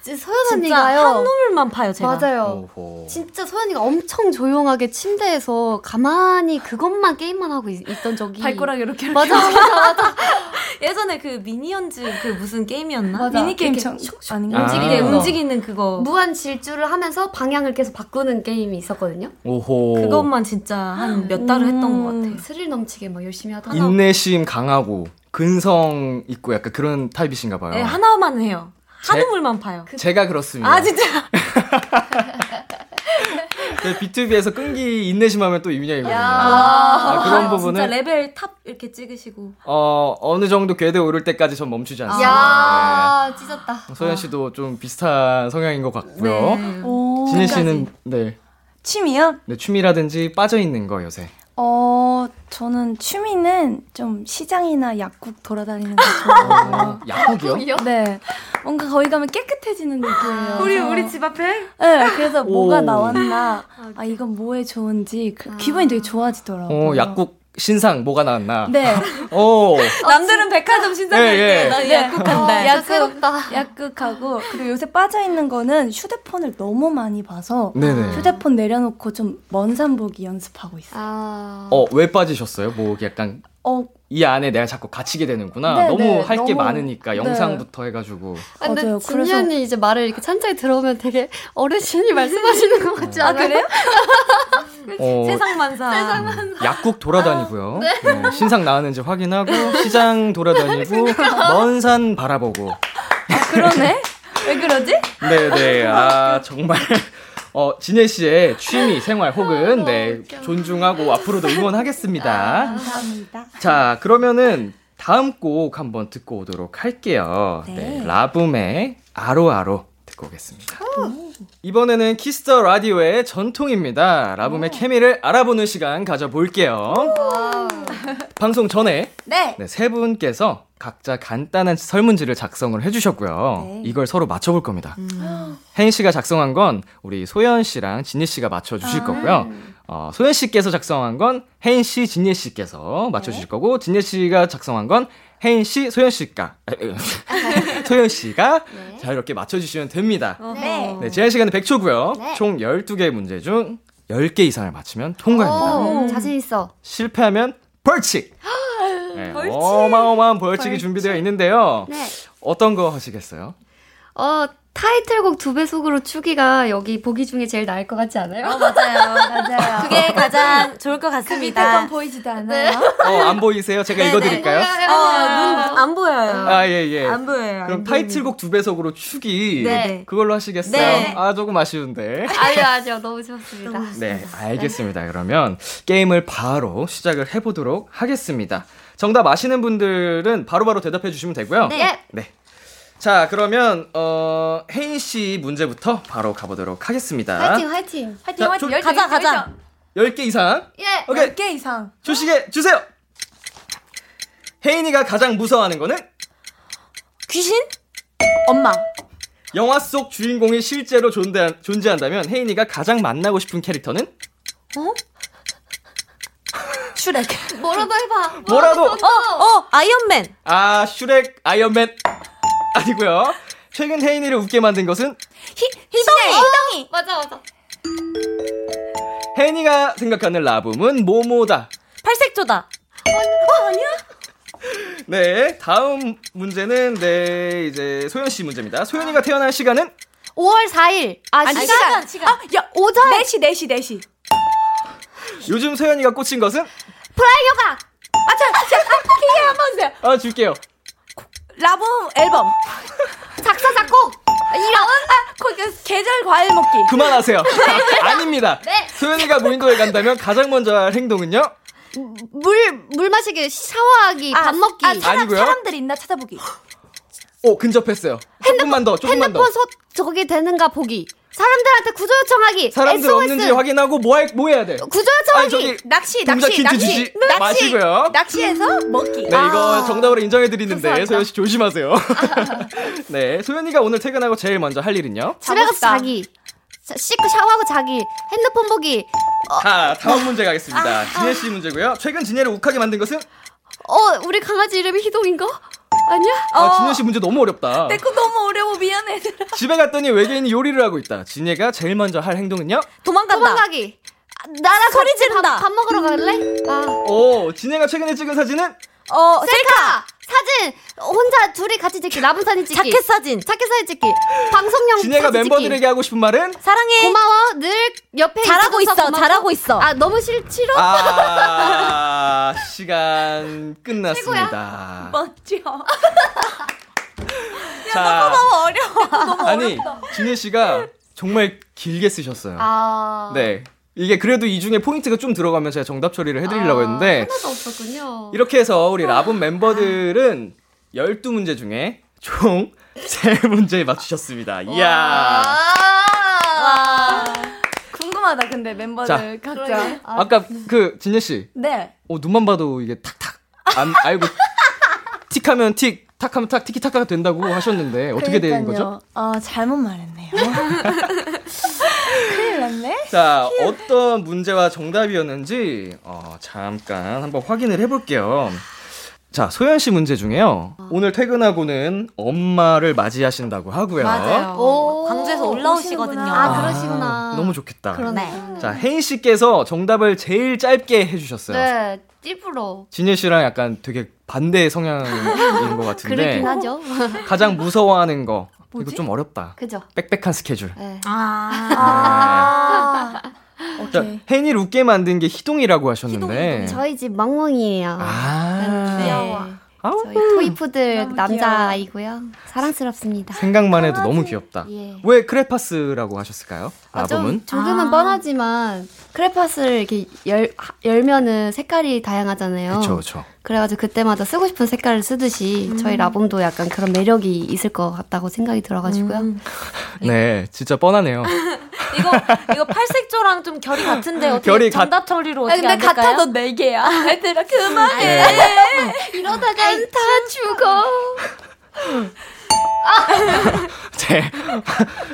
소연 진짜 언니가요. 한우물만 파요, 제가. 맞아요. 오호. 진짜 소연이가 엄청 조용하게 침대에서 가만히 그것만 게임만 하고 있, 던 적이 발가락 이렇게 이렇게. 맞아 맞아 맞아 예전에 그 미니언즈 그 무슨 게임이었나? 맞아. 미니 게임 이렇게 청 아닌가? 아. 움직이는, 그거. 무한 질주를 하면서 방향을 계속 바꾸는 게임이 있었거든요. 오호. 그것만 진짜 한 몇 달을 했던 것 같아요. 스릴 넘치게 막 열심히 하다가 인내심 강하고 근성 있고 약간 그런 타입이신가 봐요. 네, 하나만 해요. 제- 한우물만 파요. 제가 그렇습니다. 아, 진짜? 네, BTOB에서 끈기 인내심하면 또 이민혁이거든요. 아, 아, 그런 진짜 부분은 레벨 top 이렇게 찍으시고. 어 어느 정도 궤도에 오를 때까지 전 멈추지 않습니다. 야 찢었다. 네. 소연 씨도 좀 비슷한 성향인 것 같고요. 네. 오. 진예 씨는 네, 취미요? 네 취미라든지 빠져 있는 거 요새. 어, 저는 취미는 좀 시장이나 약국 돌아다니는 거 좋아해요. 어, 약국이요? 네. 뭔가 거기 가면 깨끗해지는 느낌이에요. 우리, 우리 집 앞에? 네, 그래서 뭐가 오. 나왔나, 아, 이건 뭐에 좋은지, 그, 기분이 되게 좋아지더라고요. 어 약국 신상 뭐가 나왔나? 네. 오. 남들은 백화점 신상 예, 예. 네. 약국 간다. 야 새롭다. 약국하고, 그리고 요새 빠져 있는 거는 휴대폰을 너무 많이 봐서, 네네. 휴대폰 내려놓고 좀 먼 산 보기 연습하고 있어요. 아 어 왜 빠지셨어요? 뭐 약간 어, 이 안에 내가 자꾸 갇히게 되는구나. 네, 너무 네, 할게 너무- 많으니까 네. 영상부터 해가지고. 아, 근데 맞아요. 진희 그래서- 언니 이제 말을 이렇게 찬찬히 들어오면 되게 어르신이 말씀하시는 것 같지 않아요? 그래요? 어, 세상만사. 약국 돌아다니고요. 네, 신상 나왔는지 확인하고 시장 돌아다니고 먼 산 바라보고. 그러네? 왜 그러지? 네네. 아 정말. 어, 진예 씨의 취미, 생활 혹은 네, 존중하고 앞으로도 응원하겠습니다. 감사합니다. 자, 그러면은 다음 곡 한번 듣고 오도록 할게요. 네. 네. 라붐의 아로아로 듣고 오겠습니다. 이번에는 키스 더 라디오의 전통입니다. 라붐의 케미를 알아보는 시간 가져볼게요. 방송 전에 네. 네, 세 분께서 각자 간단한 설문지를 작성을 해주셨고요. 네. 이걸 서로 맞춰볼 겁니다. 혜인 씨가 작성한 건 우리 소연 씨랑 진희 씨가 맞춰주실 거고요. 어, 소연 씨께서 작성한 건 혜인 씨, 진희 씨께서 맞춰주실 거고, 진희 씨가 작성한 건 혜인 씨, 소연 씨가, 소연 씨가 자, 이렇게 맞춰주시면 됩니다. 네. 네, 제한 시간은 100초고요. 네. 총 12개의 문제 중 10개 이상을 맞히면 통과입니다. 오, 자신 있어. 실패하면 벌칙! 네, 어마어마한 벌칙이 준비되어 있는데요. 네. 어떤 거 하시겠어요? 어 타이틀곡 두 배속으로 추기가 여기 보기 중에 제일 나을 것 같지 않아요? 맞아요. 맞아요. 그게 가장 좋을 것 같습니다. 건 보이지도 않아요. 어, 안 보이세요? 제가 읽어드릴까요? 어, 눈 안 보여요. 아, 예, 예. 안 보여요. 그럼 안 타이틀곡 두 배속으로 추기. 네. 그걸로 하시겠어요? 네. 아, 조금 아쉬운데. 아니요 아니요 너무 좋습니다. 네, 알겠습니다. 그러면 게임을 바로 시작을 해보도록 하겠습니다. 정답 아시는 분들은 바로바로 대답해 주시면 되고요. 네. 네. 자, 그러면, 어, 혜인 씨 문제부터 바로 가보도록 하겠습니다. 화이팅 화이팅. 화이팅, 자, 화이팅. 조- 가자, 가자. 열정. 10개 이상. 예. 오케이. 10개 이상. 주시게 주세요. 혜인이가 가장 무서워하는 거는 귀신? 엄마. 영화 속 주인공이 실제로 존재, 존재한다면 혜인이가 가장 만나고 싶은 캐릭터는 슈렉. 뭐라도 해봐. 뭐라도 어, 어, 아이언맨. 아 슈렉 아이언맨 아니고요. 최근 해인이를 웃게 만든 것은 희, 희동이. 희동이. 맞아 맞아. 해인이가 생각하는 라붐은 모모다. 팔색조다. 네, 다음 문제는 네 이제 소연 씨 문제입니다. 소연이가 태어난 시간은 5월 4일. 아, 아니, 시간. 시간, 시간. 아, 야, 오전. 4시, 4시, 4시. 요즘 소연이가 꽂힌 것은 프라이 요가. 아, 자, 자, 아, 키게 한번 주세요. 아 줄게요. 라붐 앨범. 작사 작곡. 이런. 아, 그, 그, 계절 과일 먹기. 그만하세요. 아닙니다. 네. 소연이가 무인도에 간다면 가장 먼저 할 행동은요? 물 물 마시기, 샤워하기, 밥 먹기. 아, 사람, 아니고요. 사람들 있나 찾아보기. 오 근접했어요. 조금만 더, 조금만 더. 핸드폰 소, 저기 되는가 보기. 사람들한테 구조 요청하기. 사람들 SOS. 없는지 확인하고 뭐, 해, 뭐 해야 돼? 구조 아니, 요청하기. 저기 낚시, 낚시, 낚시. 낚시. 마시고요. 낚시해서 먹기. 네, 이거 정답으로 인정해드리는데. 소연 씨 조심하세요. 네, 소연이가 오늘 퇴근하고 제일 먼저 할 일은요? 집에. 자기. 자, 씻고 샤워하고 자기. 핸드폰 보기. 자, 다음 문제 가겠습니다. 진예 씨 문제고요. 최근 진예를 욱하게 만든 것은? 어, 우리 강아지 이름이 희동인가? 아니야? 아, 진예 씨 문제 너무 어렵다. 내 거 너무 어려워 미안해. 얘들아. 집에 갔더니 외계인이 요리를 하고 있다. 진예가 제일 먼저 할 행동은요? 도망간다. 도망가기. 아, 나랑 소리 지른다. 밥, 밥 먹으러 갈래? 아. 오, 진예가 최근에 찍은 사진은? 어, 셀카! 사진! 혼자 둘이 같이 찍기. 라분 사진 찍기. 자켓 사진. 자켓 사진 찍기. 방송용 진예가 사진 멤버들에게 찍기. 하고 싶은 말은? 사랑해. 고마워. 늘 옆에 잘하고 있어. 고맙고. 잘하고 있어. 아, 너무 싫, 싫어? 아, 시간 끝났습니다. 멋져. 자, 너무 어려워. 아니, 진예 씨가 정말 길게 쓰셨어요. 아. 네. 이게 그래도 이 중에 포인트가 좀 들어가면 제가 정답 처리를 해드리려고 했는데, 하나도 없었군요. 이렇게 해서 우리 라붐 멤버들은 12문제 중에 총 3문제 맞추셨습니다. 이야. 와. 궁금하다, 근데 멤버들 각자. 아까 그, 진예 씨. 네. 어, 눈만 봐도 이게 탁탁. 안, 알고, 틱 하면 틱, 탁 하면 탁, 티키타카가 된다고 하셨는데, 어떻게 된 거죠? 아, 잘못 말했네요. 났네? 자, 어떤 문제와 정답이었는지, 어, 잠깐 한번 확인을 해볼게요. 자, 소연 씨 문제 중에요. 오늘 퇴근하고는 엄마를 맞이하신다고 하고요. 맞아요. 오. 광주에서 올라오시거든요. 아, 그러시구나. 너무 좋겠다. 그러네. 자, 혜인 씨께서 정답을 제일 짧게 해주셨어요. 네, 띠부러. 진예 씨랑 약간 되게 반대 성향인 것 같은데. 그렇긴 하죠. 가장 무서워하는 거. 이거 좀 어렵다. 그죠? 빽빽한 스케줄. 네. 아. 자, 오케이. 혜인이를 웃게 만든 게 희동이라고 하셨는데. 저희 집 멍멍이에요. 아. 네. 아우. 저희 토이푸들 너무 남자아이고요. 사랑스럽습니다. 생각만 해도 너무 귀엽다. 예. 왜 크레파스라고 하셨을까요? 아, 좀 라붐은? 조금은 뻔하지만 크레파스를 이렇게 열, 열면은 색깔이 다양하잖아요. 그쵸, 그쵸. 그래가지고 그때마다 쓰고 싶은 색깔을 쓰듯이 저희 라붐도 약간 그런 매력이 있을 것 같다고 생각이 들어가지고요. 음. 네, 진짜 뻔하네요. 이거 이거 팔색조랑 좀 결이 같은데 어떻게 결이 같- 정답 처리로 아, 어떻게 근데 안 될까요? 같아도 네 개야. 얘들아 그만해. 네. 이러다가 다 죽어. 제,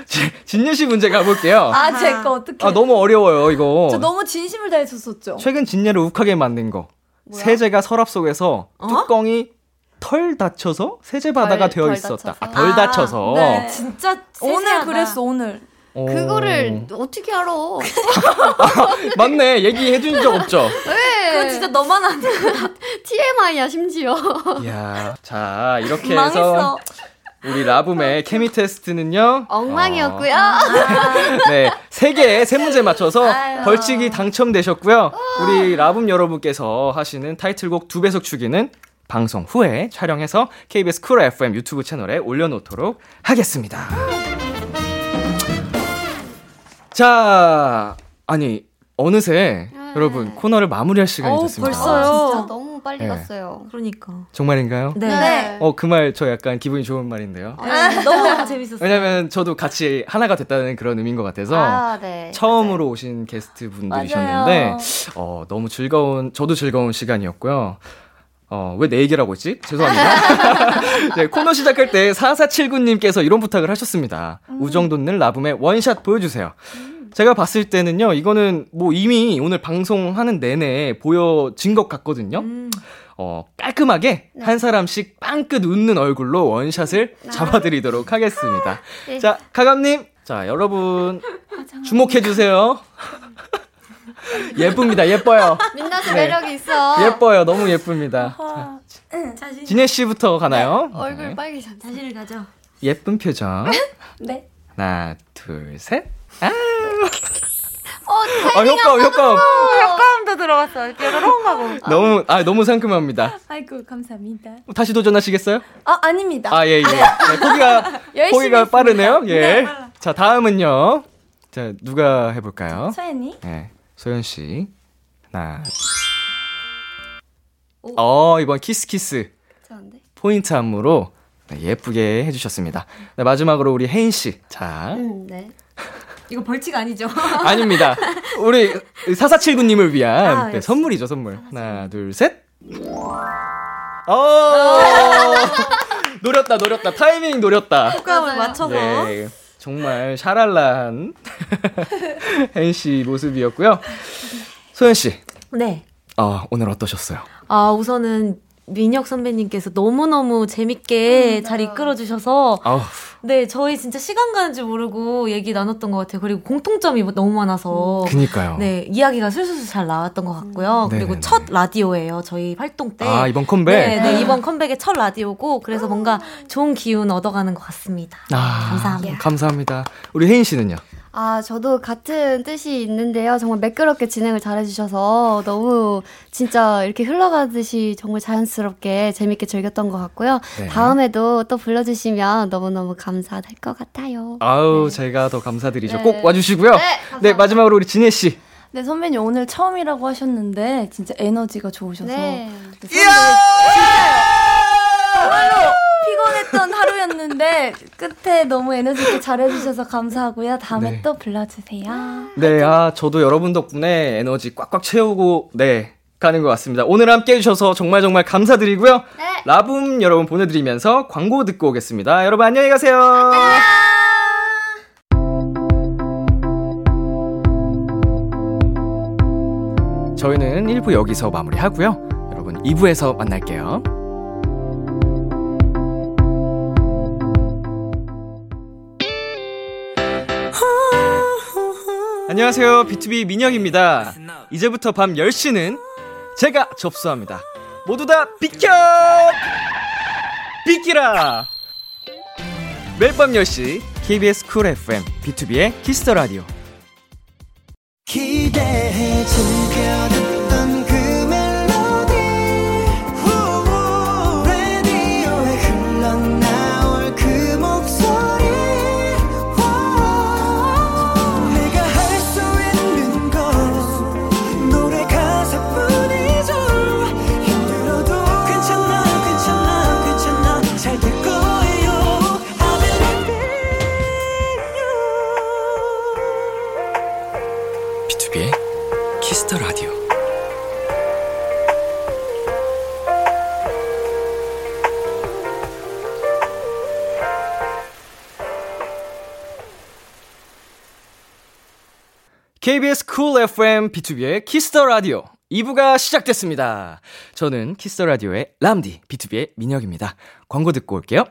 제, 진예 씨 문제 가볼게요. 아, 제 거 어떡해. 아, 너무 어려워요, 이거. 저 너무 진심을 다했었었죠. 최근 진예를 욱하게 만든 거. 세제가 서랍 속에서 뚜껑이 털 닫혀서 세제 바다가 덜- 되어 덜 있었다. 아, 닫혀서. 덜 아, 닫혀서. 네. 진짜 오늘 세세하다. 그랬어, 오늘. 오. 그거를 어떻게 알아? 맞네. 얘기해 준 적 없죠? 왜? 그거 진짜 너만 안 돼. TMI야 심지어. 이야. 자, 이렇게 해서 망했어. 우리 라붐의 케미 테스트는요. 엉망이었고요. 어, 네. 세 개에 세 문제 맞춰서 벌칙이 당첨되셨고요. 우리 라붐 여러분께서 하시는 타이틀곡 두 배속 추기는 방송 후에 촬영해서 KBS 쿨 FM 유튜브 채널에 올려놓도록 하겠습니다. 자, 아니, 어느새 여러분 코너를 마무리할 시간이 됐습니다. 벌써요. 아, 빨리 네. 갔어요. 그러니까. 정말인가요? 네. 어, 그 말 저 약간 기분이 좋은 말인데요. 아, 너무 재밌었어요. 왜냐면 저도 같이 하나가 됐다는 그런 의미인 것 같아서 아, 네. 처음으로 오신 게스트 분들이셨는데. 어, 너무 즐거운 저도 즐거운 시간이었고요. 어, 왜 내 얘기라고 했지? 죄송합니다. 네, 코너 시작할 때 4479님께서 이런 부탁을 하셨습니다. 우정 돋는 라붐의 원샷 보여주세요. 제가 봤을 때는요, 이거는 뭐 이미 오늘 방송하는 내내 보여진 것 같거든요. 어, 깔끔하게 한 사람씩 빵끝 웃는 얼굴로 원샷을 잡아드리도록 하겠습니다. 네. 자, 가감님. 자, 여러분. 주목해주세요. 예쁩니다. 예뻐요. 씨 네. 매력이 있어. 예뻐요. 너무 예쁩니다. 자신, 진혜 씨부터 가나요? 얼굴 네. 빨개졌어. 자신을 가져. 예쁜 표정. 네. 하나, 둘, 셋. 아, 어, 아 효과음, 효과음. 효과음도 들어갔어. 뾰로롱 하고. 너무, 아, 너무 상큼합니다. 아이고, 감사합니다. 다시 도전하시겠어요? 아, 아닙니다. 아, 예, 예. 네, 포기가, 열심히 포기가 했습니다. 빠르네요. 예. 네. 자, 다음은요. 자, 누가 해볼까요? 서연이? 네, 소연 씨. 하나. 어, 이번 kiss kiss 괜찮은데? 포인트 안무로 네, 예쁘게 해주셨습니다. 네, 마지막으로 우리 혜인 씨. 자. 음, 네. 이거 벌칙 아니죠? 아닙니다. 우리 4479님을 위한 아, 네. 선물이죠, 선물. 하나, 둘, 셋. 어! 노렸다, 노렸다. 타이밍 노렸다. 효과음을 맞춰서. 예, 정말 샤랄라한 혜인 씨 모습이었고요. 소연 씨, 네. 어, 오늘 어떠셨어요? 아, 우선은 민혁 선배님께서 너무너무 재밌게 잘 이끌어 주셔서 아우, 네, 저희 진짜 시간 가는 줄 모르고 얘기 나눴던 것 같아요. 그리고 공통점이 너무 많아서 그니까요. 네, 이야기가 술술술 잘 나왔던 것 같고요. 음. 그리고 네네네. 첫 라디오예요. 저희 활동 때. 아, 이번 컴백? 네, 네, 이번 컴백의 첫 라디오고 그래서 뭔가 좋은 기운 얻어가는 것 같습니다. 아, 감사합니다. 감사합니다. 우리 혜인 씨는요? 아, 저도 같은 뜻이 있는데요. 정말 매끄럽게 진행을 잘해주셔서 너무 진짜 이렇게 흘러가듯이 정말 자연스럽게 재밌게 즐겼던 것 같고요. 네. 다음에도 또 불러주시면 너무너무 감사 할 것 같아요. 아우, 제가 더 감사드리죠. 네. 꼭 와주시고요. 네, 네. 마지막으로 우리 진혜 씨. 네, 선배님 오늘 처음이라고 하셨는데 진짜 에너지가 좋으셔서 네. 피곤했던 하루였는데 끝에 너무 에너지 있게 잘해주셔서 감사하고요. 다음에 네. 또 불러주세요. 네, 아, 저도 여러분 덕분에 에너지 꽉꽉 채우고, 네, 가는 것 같습니다. 오늘 함께 해주셔서 정말 정말 감사드리고요. 네. 라붐 여러분 보내드리면서 광고 듣고 오겠습니다. 여러분 안녕히 가세요. 저희는 1부 여기서 마무리하고요. 여러분 2부에서 만날게요. 안녕하세요. BTOB 민혁입니다. 이제부터 밤 10시는 제가 접수합니다. 모두 다 비켜! 비키라! 매일 밤 10시 KBS 쿨 FM B2B의 키스터 라디오. 기대해 즐겨듣 KBS 쿨 FM B2B의 키스터 라디오 2부가 시작됐습니다. 저는 Kiss the Radio의 람디 BTOB의 민혁입니다. 광고 듣고 올게요.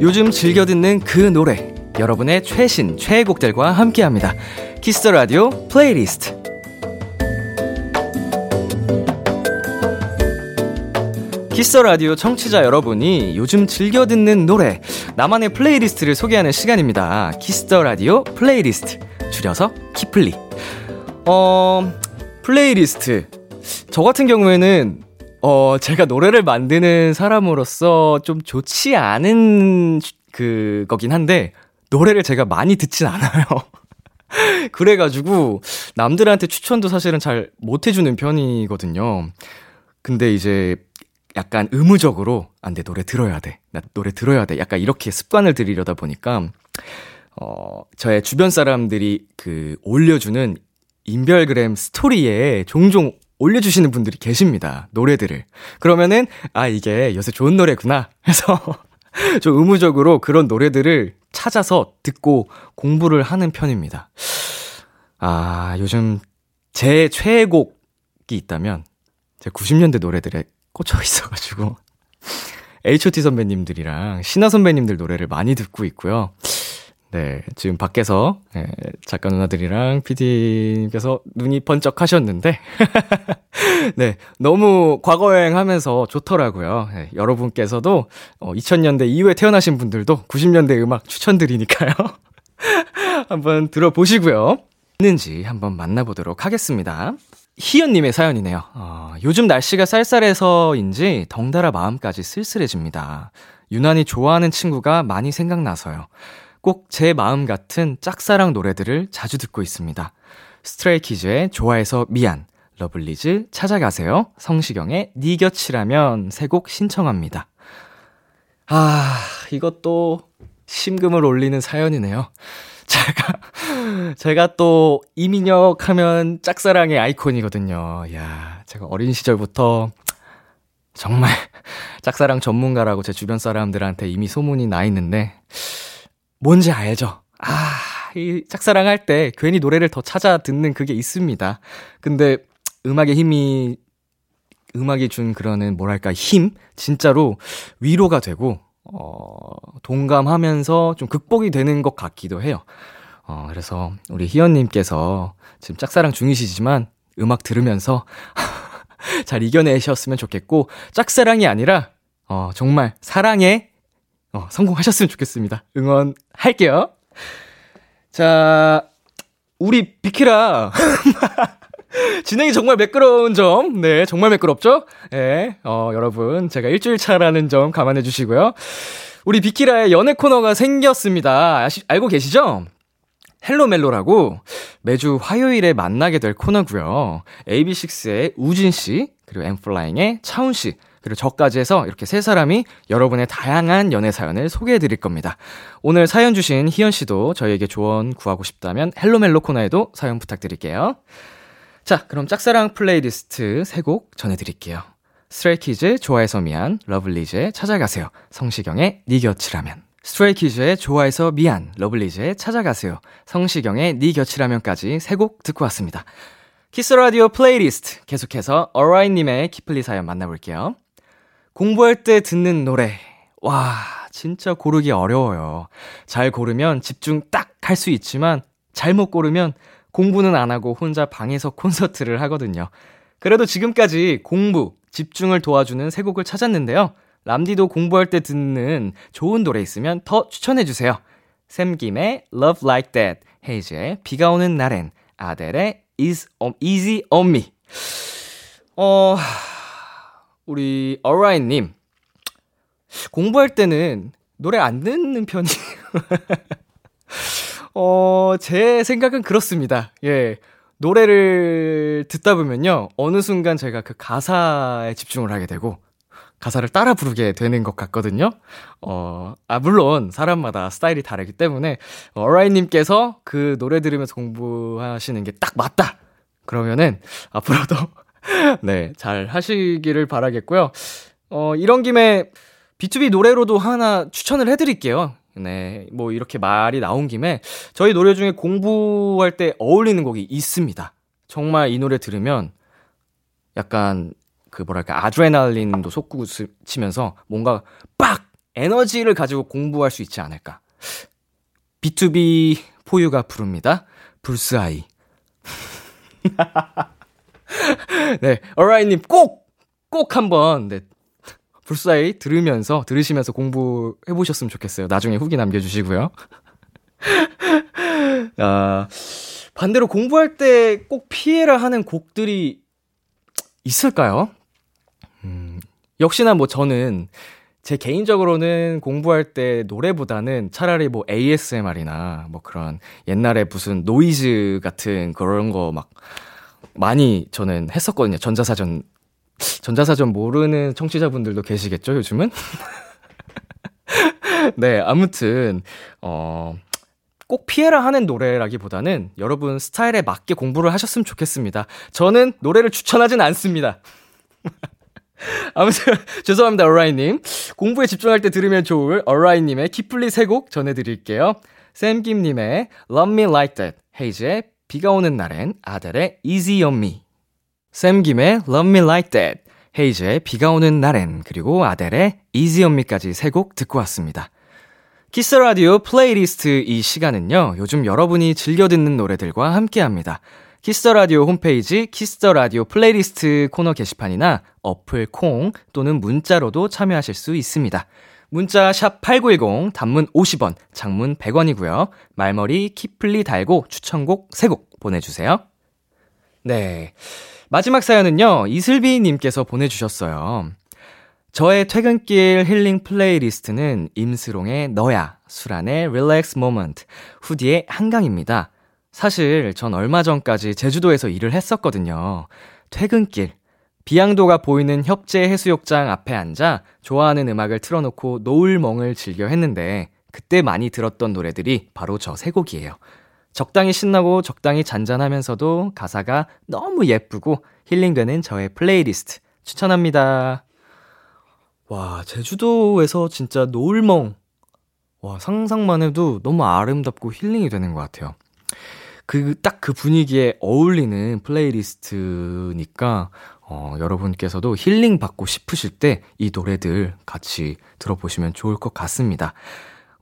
요즘 즐겨 듣는 그 노래 여러분의 최신 최애곡들과 함께합니다. Kiss the Radio playlist. Kiss the Radio 청취자 여러분이 요즘 즐겨 듣는 노래 나만의 playlist를 소개하는 시간입니다. Kiss the Radio playlist 줄여서 키플리. 어 플레이리스트 저 같은 경우에는 어, 제가 노래를 만드는 사람으로서 좀 좋지 않은 주- 그거긴 한데, 노래를 제가 많이 듣진 않아요. 그래가지고, 남들한테 추천도 사실은 잘 못 해주는 편이거든요. 근데 이제, 약간 의무적으로, 안 돼, 노래 들어야 돼. 나 노래 들어야 돼. 약간 이렇게 습관을 들이려다 보니까, 어, 저의 주변 사람들이 그, 올려주는 인별그램 스토리에 종종 올려주시는 분들이 계십니다. 노래들을. 그러면은, 아, 이게 요새 좋은 노래구나. 해서 좀 의무적으로 그런 노래들을 찾아서 듣고 공부를 하는 편입니다. 아, 요즘 제 최애곡이 있다면, 제 90년대 노래들에 꽂혀 있어가지고, H.O.T 선배님들이랑 신화 선배님들 노래를 많이 듣고 있고요. 네, 지금 밖에서 예, 작가 누나들이랑 PD님께서 눈이 번쩍 하셨는데, 네, 너무 과거 여행 하면서 좋더라고요. 예, 여러분께서도 어, 2000년대 이후에 태어나신 분들도 90년대 음악 추천드리니까요. 한번 들어보시고요. 있는지 한번 만나보도록 하겠습니다. 희연님의 사연이네요. 어, 요즘 날씨가 쌀쌀해서인지 덩달아 마음까지 쓸쓸해집니다. 유난히 좋아하는 친구가 많이 생각나서요. 꼭 제 마음 같은 짝사랑 노래들을 자주 듣고 있습니다. Stray Kids의 좋아해서 미안, 러블리즈 찾아가세요, 성시경의 니 곁이라면 세 곡 신청합니다. 아, 이것도 심금을 올리는 사연이네요. 제가, 제가 또 이민혁 하면 짝사랑의 아이콘이거든요. 야 제가 어린 시절부터 정말 짝사랑 전문가라고 제 주변 사람들한테 이미 소문이 나 있는데, 뭔지 알죠? 아, 이 짝사랑 할 때 괜히 노래를 더 찾아 듣는 그게 있습니다. 근데 음악의 힘이, 음악이 준 그러는 뭐랄까, 힘? 진짜로 위로가 되고, 어, 동감하면서 좀 극복이 되는 것 같기도 해요. 어, 그래서 우리 희연님께서 지금 짝사랑 중이시지만 음악 들으면서 잘 이겨내셨으면 좋겠고, 짝사랑이 아니라, 어, 정말 사랑에, 어, 성공하셨으면 좋겠습니다. 응원할게요. 자, 우리 비키라. 진행이 정말 매끄러운 점, 네, 정말 매끄럽죠? 네, 어, 여러분, 제가 일주일 차라는 점 감안해 주시고요. 우리 비키라의 연애 코너가 생겼습니다. 아시, 알고 계시죠? 헬로멜로라고 매주 화요일에 만나게 될 코너고요. AB6IX의 우진 씨, 그리고 N.Flying의 차훈 씨, 그리고 저까지 해서 이렇게 세 사람이 여러분의 다양한 연애 사연을 소개해 드릴 겁니다. 오늘 사연 주신 희연 씨도 저희에게 조언 구하고 싶다면 헬로멜로 코너에도 사연 부탁드릴게요. 자, 그럼 짝사랑 플레이리스트 세곡 전해드릴게요. Stray Kids 좋아해서 미안, 러블리즈의 찾아가세요, 성시경의 니 곁이라면. Stray Kids의 좋아해서 미안, 러블리즈의 찾아가세요, 성시경의 니 곁이라면까지 세곡 듣고 왔습니다. Kiss the Radio playlist 계속해서 어라이님의 키플리 사연 만나볼게요. 공부할 때 듣는 노래. 와, 진짜 고르기 어려워요. 잘 고르면 집중 딱 할 수 있지만 잘못 고르면 공부는 안 하고 혼자 방에서 콘서트를 하거든요. 그래도 지금까지 공부, 집중을 도와주는 세 곡을 찾았는데요. 람디도 공부할 때 듣는 좋은 노래 있으면 더 추천해주세요. 샘김의 Love Like That, 헤이즈의 비가 오는 날엔, 아델의 Is um, Easy on Me. 어, 우리 어라인님 공부할 때는 노래 안 듣는 편이 어, 제 생각은 그렇습니다. 예. 노래를 듣다 보면요. 어느 순간 제가 그 가사에 집중을 하게 되고, 가사를 따라 부르게 되는 것 같거든요. 어, 아, 물론, 사람마다 스타일이 다르기 때문에, 어라이님께서 그 노래 들으면서 공부하시는 게 딱 맞다! 그러면은, 앞으로도, 네, 잘 하시기를 바라겠고요. 어, 이런 김에, B2B 노래로도 하나 추천을 해드릴게요. 네, 뭐 이렇게 말이 나온 김에 저희 노래 중에 공부할 때 어울리는 곡이 있습니다. 정말 이 노래 들으면 약간 그 뭐랄까 아드레날린도 솟구치면서 뭔가 빡 에너지를 가지고 공부할 수 있지 않을까. B2B 포유가 부릅니다. 불스아이. 네, 어라이님 꼭, 꼭 한번, 네, 불사이 들으면서 들으시면서 공부해 보셨으면 좋겠어요. 나중에 후기 남겨 주시고요. 아, 반대로 공부할 때 꼭 피해라 하는 곡들이 있을까요? 음, 역시나 뭐 저는 제 개인적으로는 공부할 때 노래보다는 차라리 뭐 ASMR이나 뭐 그런 옛날에 무슨 노이즈 같은 그런 거 막 많이 저는 했었거든요. 전자사전 전자사전 모르는 청취자분들도 계시겠죠, 요즘은? 네, 아무튼, 어, 꼭 피해라 하는 노래라기보다는 여러분 스타일에 맞게 공부를 하셨으면 좋겠습니다. 저는 노래를 추천하진 않습니다. 아무튼, 죄송합니다, 어라이님. 공부에 집중할 때 들으면 좋을 어라이님의 키플리 세 곡 전해드릴게요. 샘김님의 Love Me Like That, 헤이즈의 비가 오는 날엔, 아델의 Easy On Me. 샘김의 Love Me Like That, 헤이즈의 비가 오는 날엔, 그리고 아델의 Easy On Me까지 세 곡 듣고 왔습니다. Kiss the Radio playlist 이 시간은요, 요즘 여러분이 즐겨 듣는 노래들과 함께 합니다. Kiss the Radio 홈페이지 Kiss the Radio playlist 코너 게시판이나 어플 콩 또는 문자로도 참여하실 수 있습니다. 문자 샵8910 단문 50원, 장문 100원이고요. 말머리 키플리 달고 추천곡 3곡 보내 주세요. 네. 마지막 사연은요, 이슬비님께서 보내주셨어요. 저의 퇴근길 힐링 playlist는 임슬옹의 너야, 수란의 Relax Moment, 후디의 한강입니다. 사실 전 얼마 전까지 제주도에서 일을 했었거든요. 퇴근길, 비양도가 보이는 협재 해수욕장 앞에 앉아 좋아하는 음악을 틀어놓고 노을멍을 즐겨 했는데 그때 많이 들었던 노래들이 바로 저 세 곡이에요. 적당히 신나고 적당히 잔잔하면서도 가사가 너무 예쁘고 힐링되는 저의 플레이리스트 추천합니다. 와, 제주도에서 진짜 노을멍. 와, 상상만 해도 너무 아름답고 힐링이 되는 것 같아요. 그, 딱 그 분위기에 어울리는 playlist니까, 어, 여러분께서도 힐링 받고 싶으실 때 이 노래들 같이 들어보시면 좋을 것 같습니다.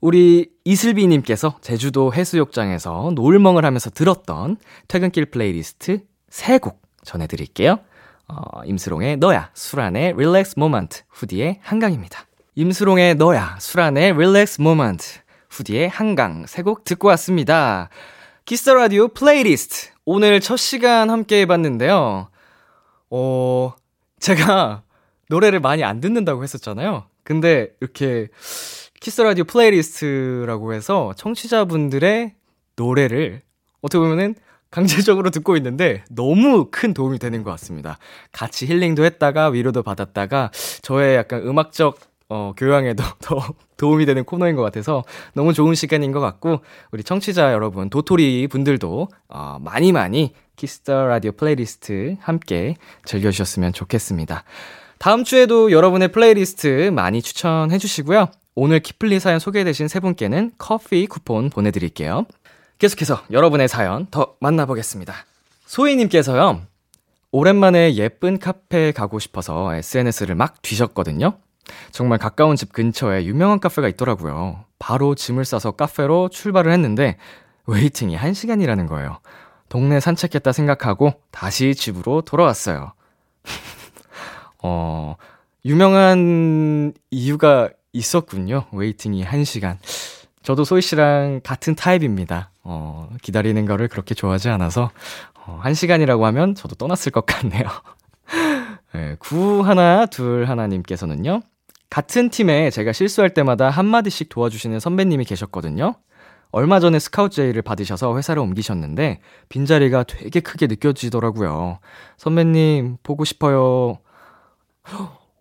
우리 이슬비님께서 제주도 해수욕장에서 노을멍을 하면서 들었던 퇴근길 플레이리스트 3곡 전해드릴게요. 어, 임슬옹의 너야, 수란의 Relax Moment, 후디의 한강입니다. 임슬옹의 너야, 수란의 Relax Moment, 후디의 한강 세곡 듣고 왔습니다. Kiss the Radio playlist 오늘 첫 시간 함께 해봤는데요. 어, 제가 노래를 많이 안 듣는다고 했었잖아요. 근데 이렇게 Kiss the Radio playlist라고 해서 청취자분들의 노래를 어떻게 보면은 강제적으로 듣고 있는데 너무 큰 도움이 되는 것 같습니다. 같이 힐링도 했다가 위로도 받았다가 저의 약간 음악적 어, 교양에도 더 도움이 되는 코너인 것 같아서 너무 좋은 시간인 것 같고 우리 청취자 여러분 도토리 분들도 어, 많이 많이 키스 더 라디오 플레이리스트 함께 즐겨주셨으면 좋겠습니다. 다음 주에도 여러분의 플레이리스트 많이 추천해 주시고요. 오늘 키플리 사연 소개되신 세 분께는 커피 쿠폰 보내드릴게요. 계속해서 여러분의 사연 더 만나보겠습니다. 소희님께서요, 오랜만에 예쁜 카페에 가고 싶어서 SNS를 막 뒤졌거든요. 정말 가까운 집 근처에 유명한 카페가 있더라고요. 바로 짐을 싸서 카페로 출발을 했는데, 웨이팅이 1시간이라는 거예요. 동네 산책했다 생각하고 다시 집으로 돌아왔어요. 어, 유명한 이유가 있었군요. 웨이팅이 1시간. 저도 소희 씨랑 같은 타입입니다. 어, 기다리는 거를 그렇게 좋아하지 않아서, 어, 한 시간이라고 하면 저도 떠났을 것 같네요. 네, 구 하나, 둘 하나님께서는요, 같은 팀에 제가 실수할 때마다 한마디씩 도와주시는 선배님이 계셨거든요. 얼마 전에 스카우트 제의를 받으셔서 회사를 옮기셨는데, 빈자리가 되게 크게 느껴지더라고요. 선배님, 보고 싶어요.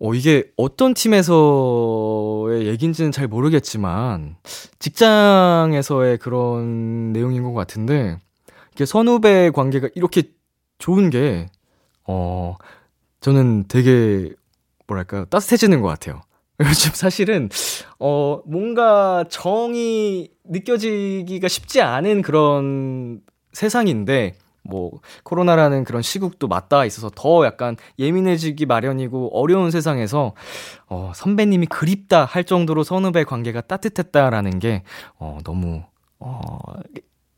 어, 이게 어떤 팀에서의 얘기인지는 잘 모르겠지만, 직장에서의 그런 내용인 것 같은데, 이게 선후배 관계가 이렇게 좋은 게, 어, 저는 되게, 뭐랄까요, 따뜻해지는 것 같아요. 요즘 사실은, 어, 뭔가 정이 느껴지기가 쉽지 않은 그런 세상인데, 뭐 코로나라는 그런 시국도 맞닿아 있어서 더 약간 예민해지기 마련이고 어려운 세상에서 어 선배님이 그립다 할 정도로 선후배 관계가 따뜻했다라는 게 어 너무 어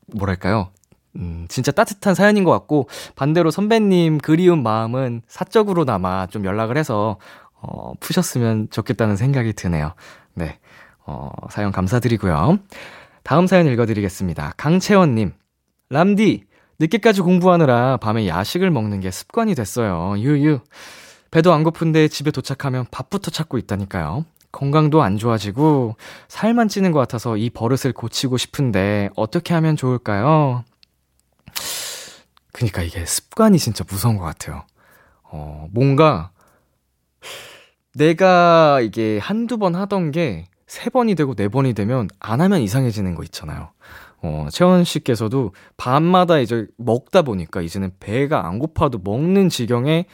뭐랄까요? 음, 진짜 따뜻한 사연인 것 같고, 반대로 선배님 그리운 마음은 사적으로나마 좀 연락을 해서, 어, 푸셨으면 좋겠다는 생각이 드네요. 네. 어, 사연 감사드리고요. 다음 사연 읽어드리겠습니다. 강채원님. 람디, 늦게까지 공부하느라 밤에 야식을 먹는 게 습관이 됐어요. 유유. 배도 안 고픈데 집에 도착하면 밥부터 찾고 있다니까요. 건강도 안 좋아지고 살만 찌는 것 같아서 이 버릇을 고치고 싶은데 어떻게 하면 좋을까요? 그니까 이게 습관이 진짜 무서운 것 같아요. 어, 뭔가 내가 이게 한두 번 하던 게 세 번이 되고 네 번이 되면 안 하면 이상해지는 거 있잖아요. 어, 채원 씨께서도 밤마다 이제 먹다 보니까 이제는 배가 안 고파도 먹는 지경에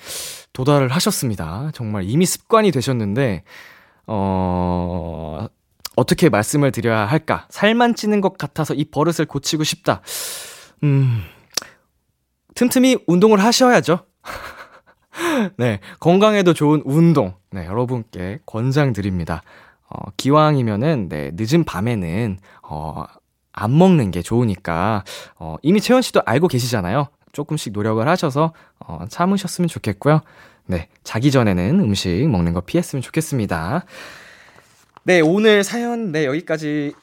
도달을 하셨습니다. 정말 이미 습관이 되셨는데, 어, 어떻게 말씀을 드려야 할까? 살만 찌는 것 같아서 이 버릇을 고치고 싶다. 음, 틈틈이 운동을 하셔야죠. 네, 건강에도 좋은 운동. 네, 여러분께 권장드립니다. 어, 기왕이면은, 네, 늦은 밤에는, 어, 안 먹는 게 좋으니까, 어, 이미 채연 씨도 알고 계시잖아요. 조금씩 노력을 하셔서, 어, 참으셨으면 좋겠고요. 네, 자기 전에는 음식 먹는 거 피했으면 좋겠습니다. 네, 오늘 사연, 네, 여기까지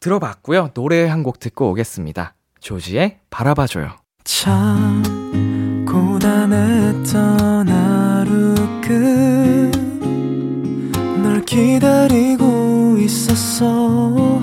들어봤고요. 노래 한 곡 듣고 오겠습니다. 조지의 바라봐줘요. 참 고단했던 하루 끝 기다리고 있었어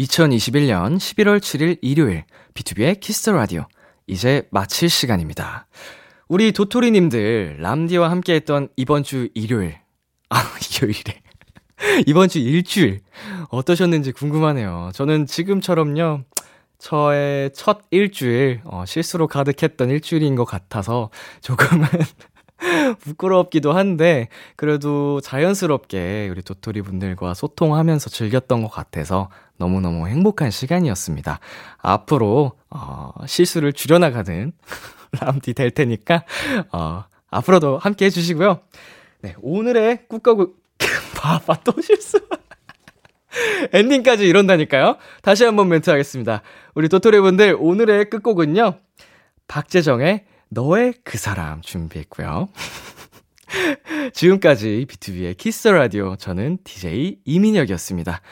2021년 11월 7일 일요일 BTOB의 키스 더 라디오 이제 마칠 시간입니다. 우리 도토리님들 람디와 함께했던 이번 주 일요일 아 일요일에 이번 주 일주일 어떠셨는지 궁금하네요. 저는 지금처럼요. 저의 첫 일주일 어, 실수로 가득했던 일주일인 것 같아서 조금은 부끄럽기도 한데 그래도 자연스럽게 우리 도토리 분들과 소통하면서 즐겼던 것 같아서 너무너무 행복한 시간이었습니다. 앞으로 어, 실수를 줄여나가는 람디 될 테니까 어, 앞으로도 함께 해주시고요. 네 오늘의 꾹가고 봐봐 또 실수. 엔딩까지 이런다니까요. 다시 한번 멘트 하겠습니다. 우리 도토리 분들 오늘의 끝곡은요. 박재정의 너의 그 사람 준비했고요. 지금까지 B2B의 키스 라디오 저는 DJ 이민혁이었습니다.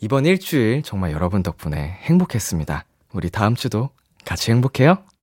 이번 일주일 정말 여러분 덕분에 행복했습니다. 우리 다음 주도 같이 행복해요.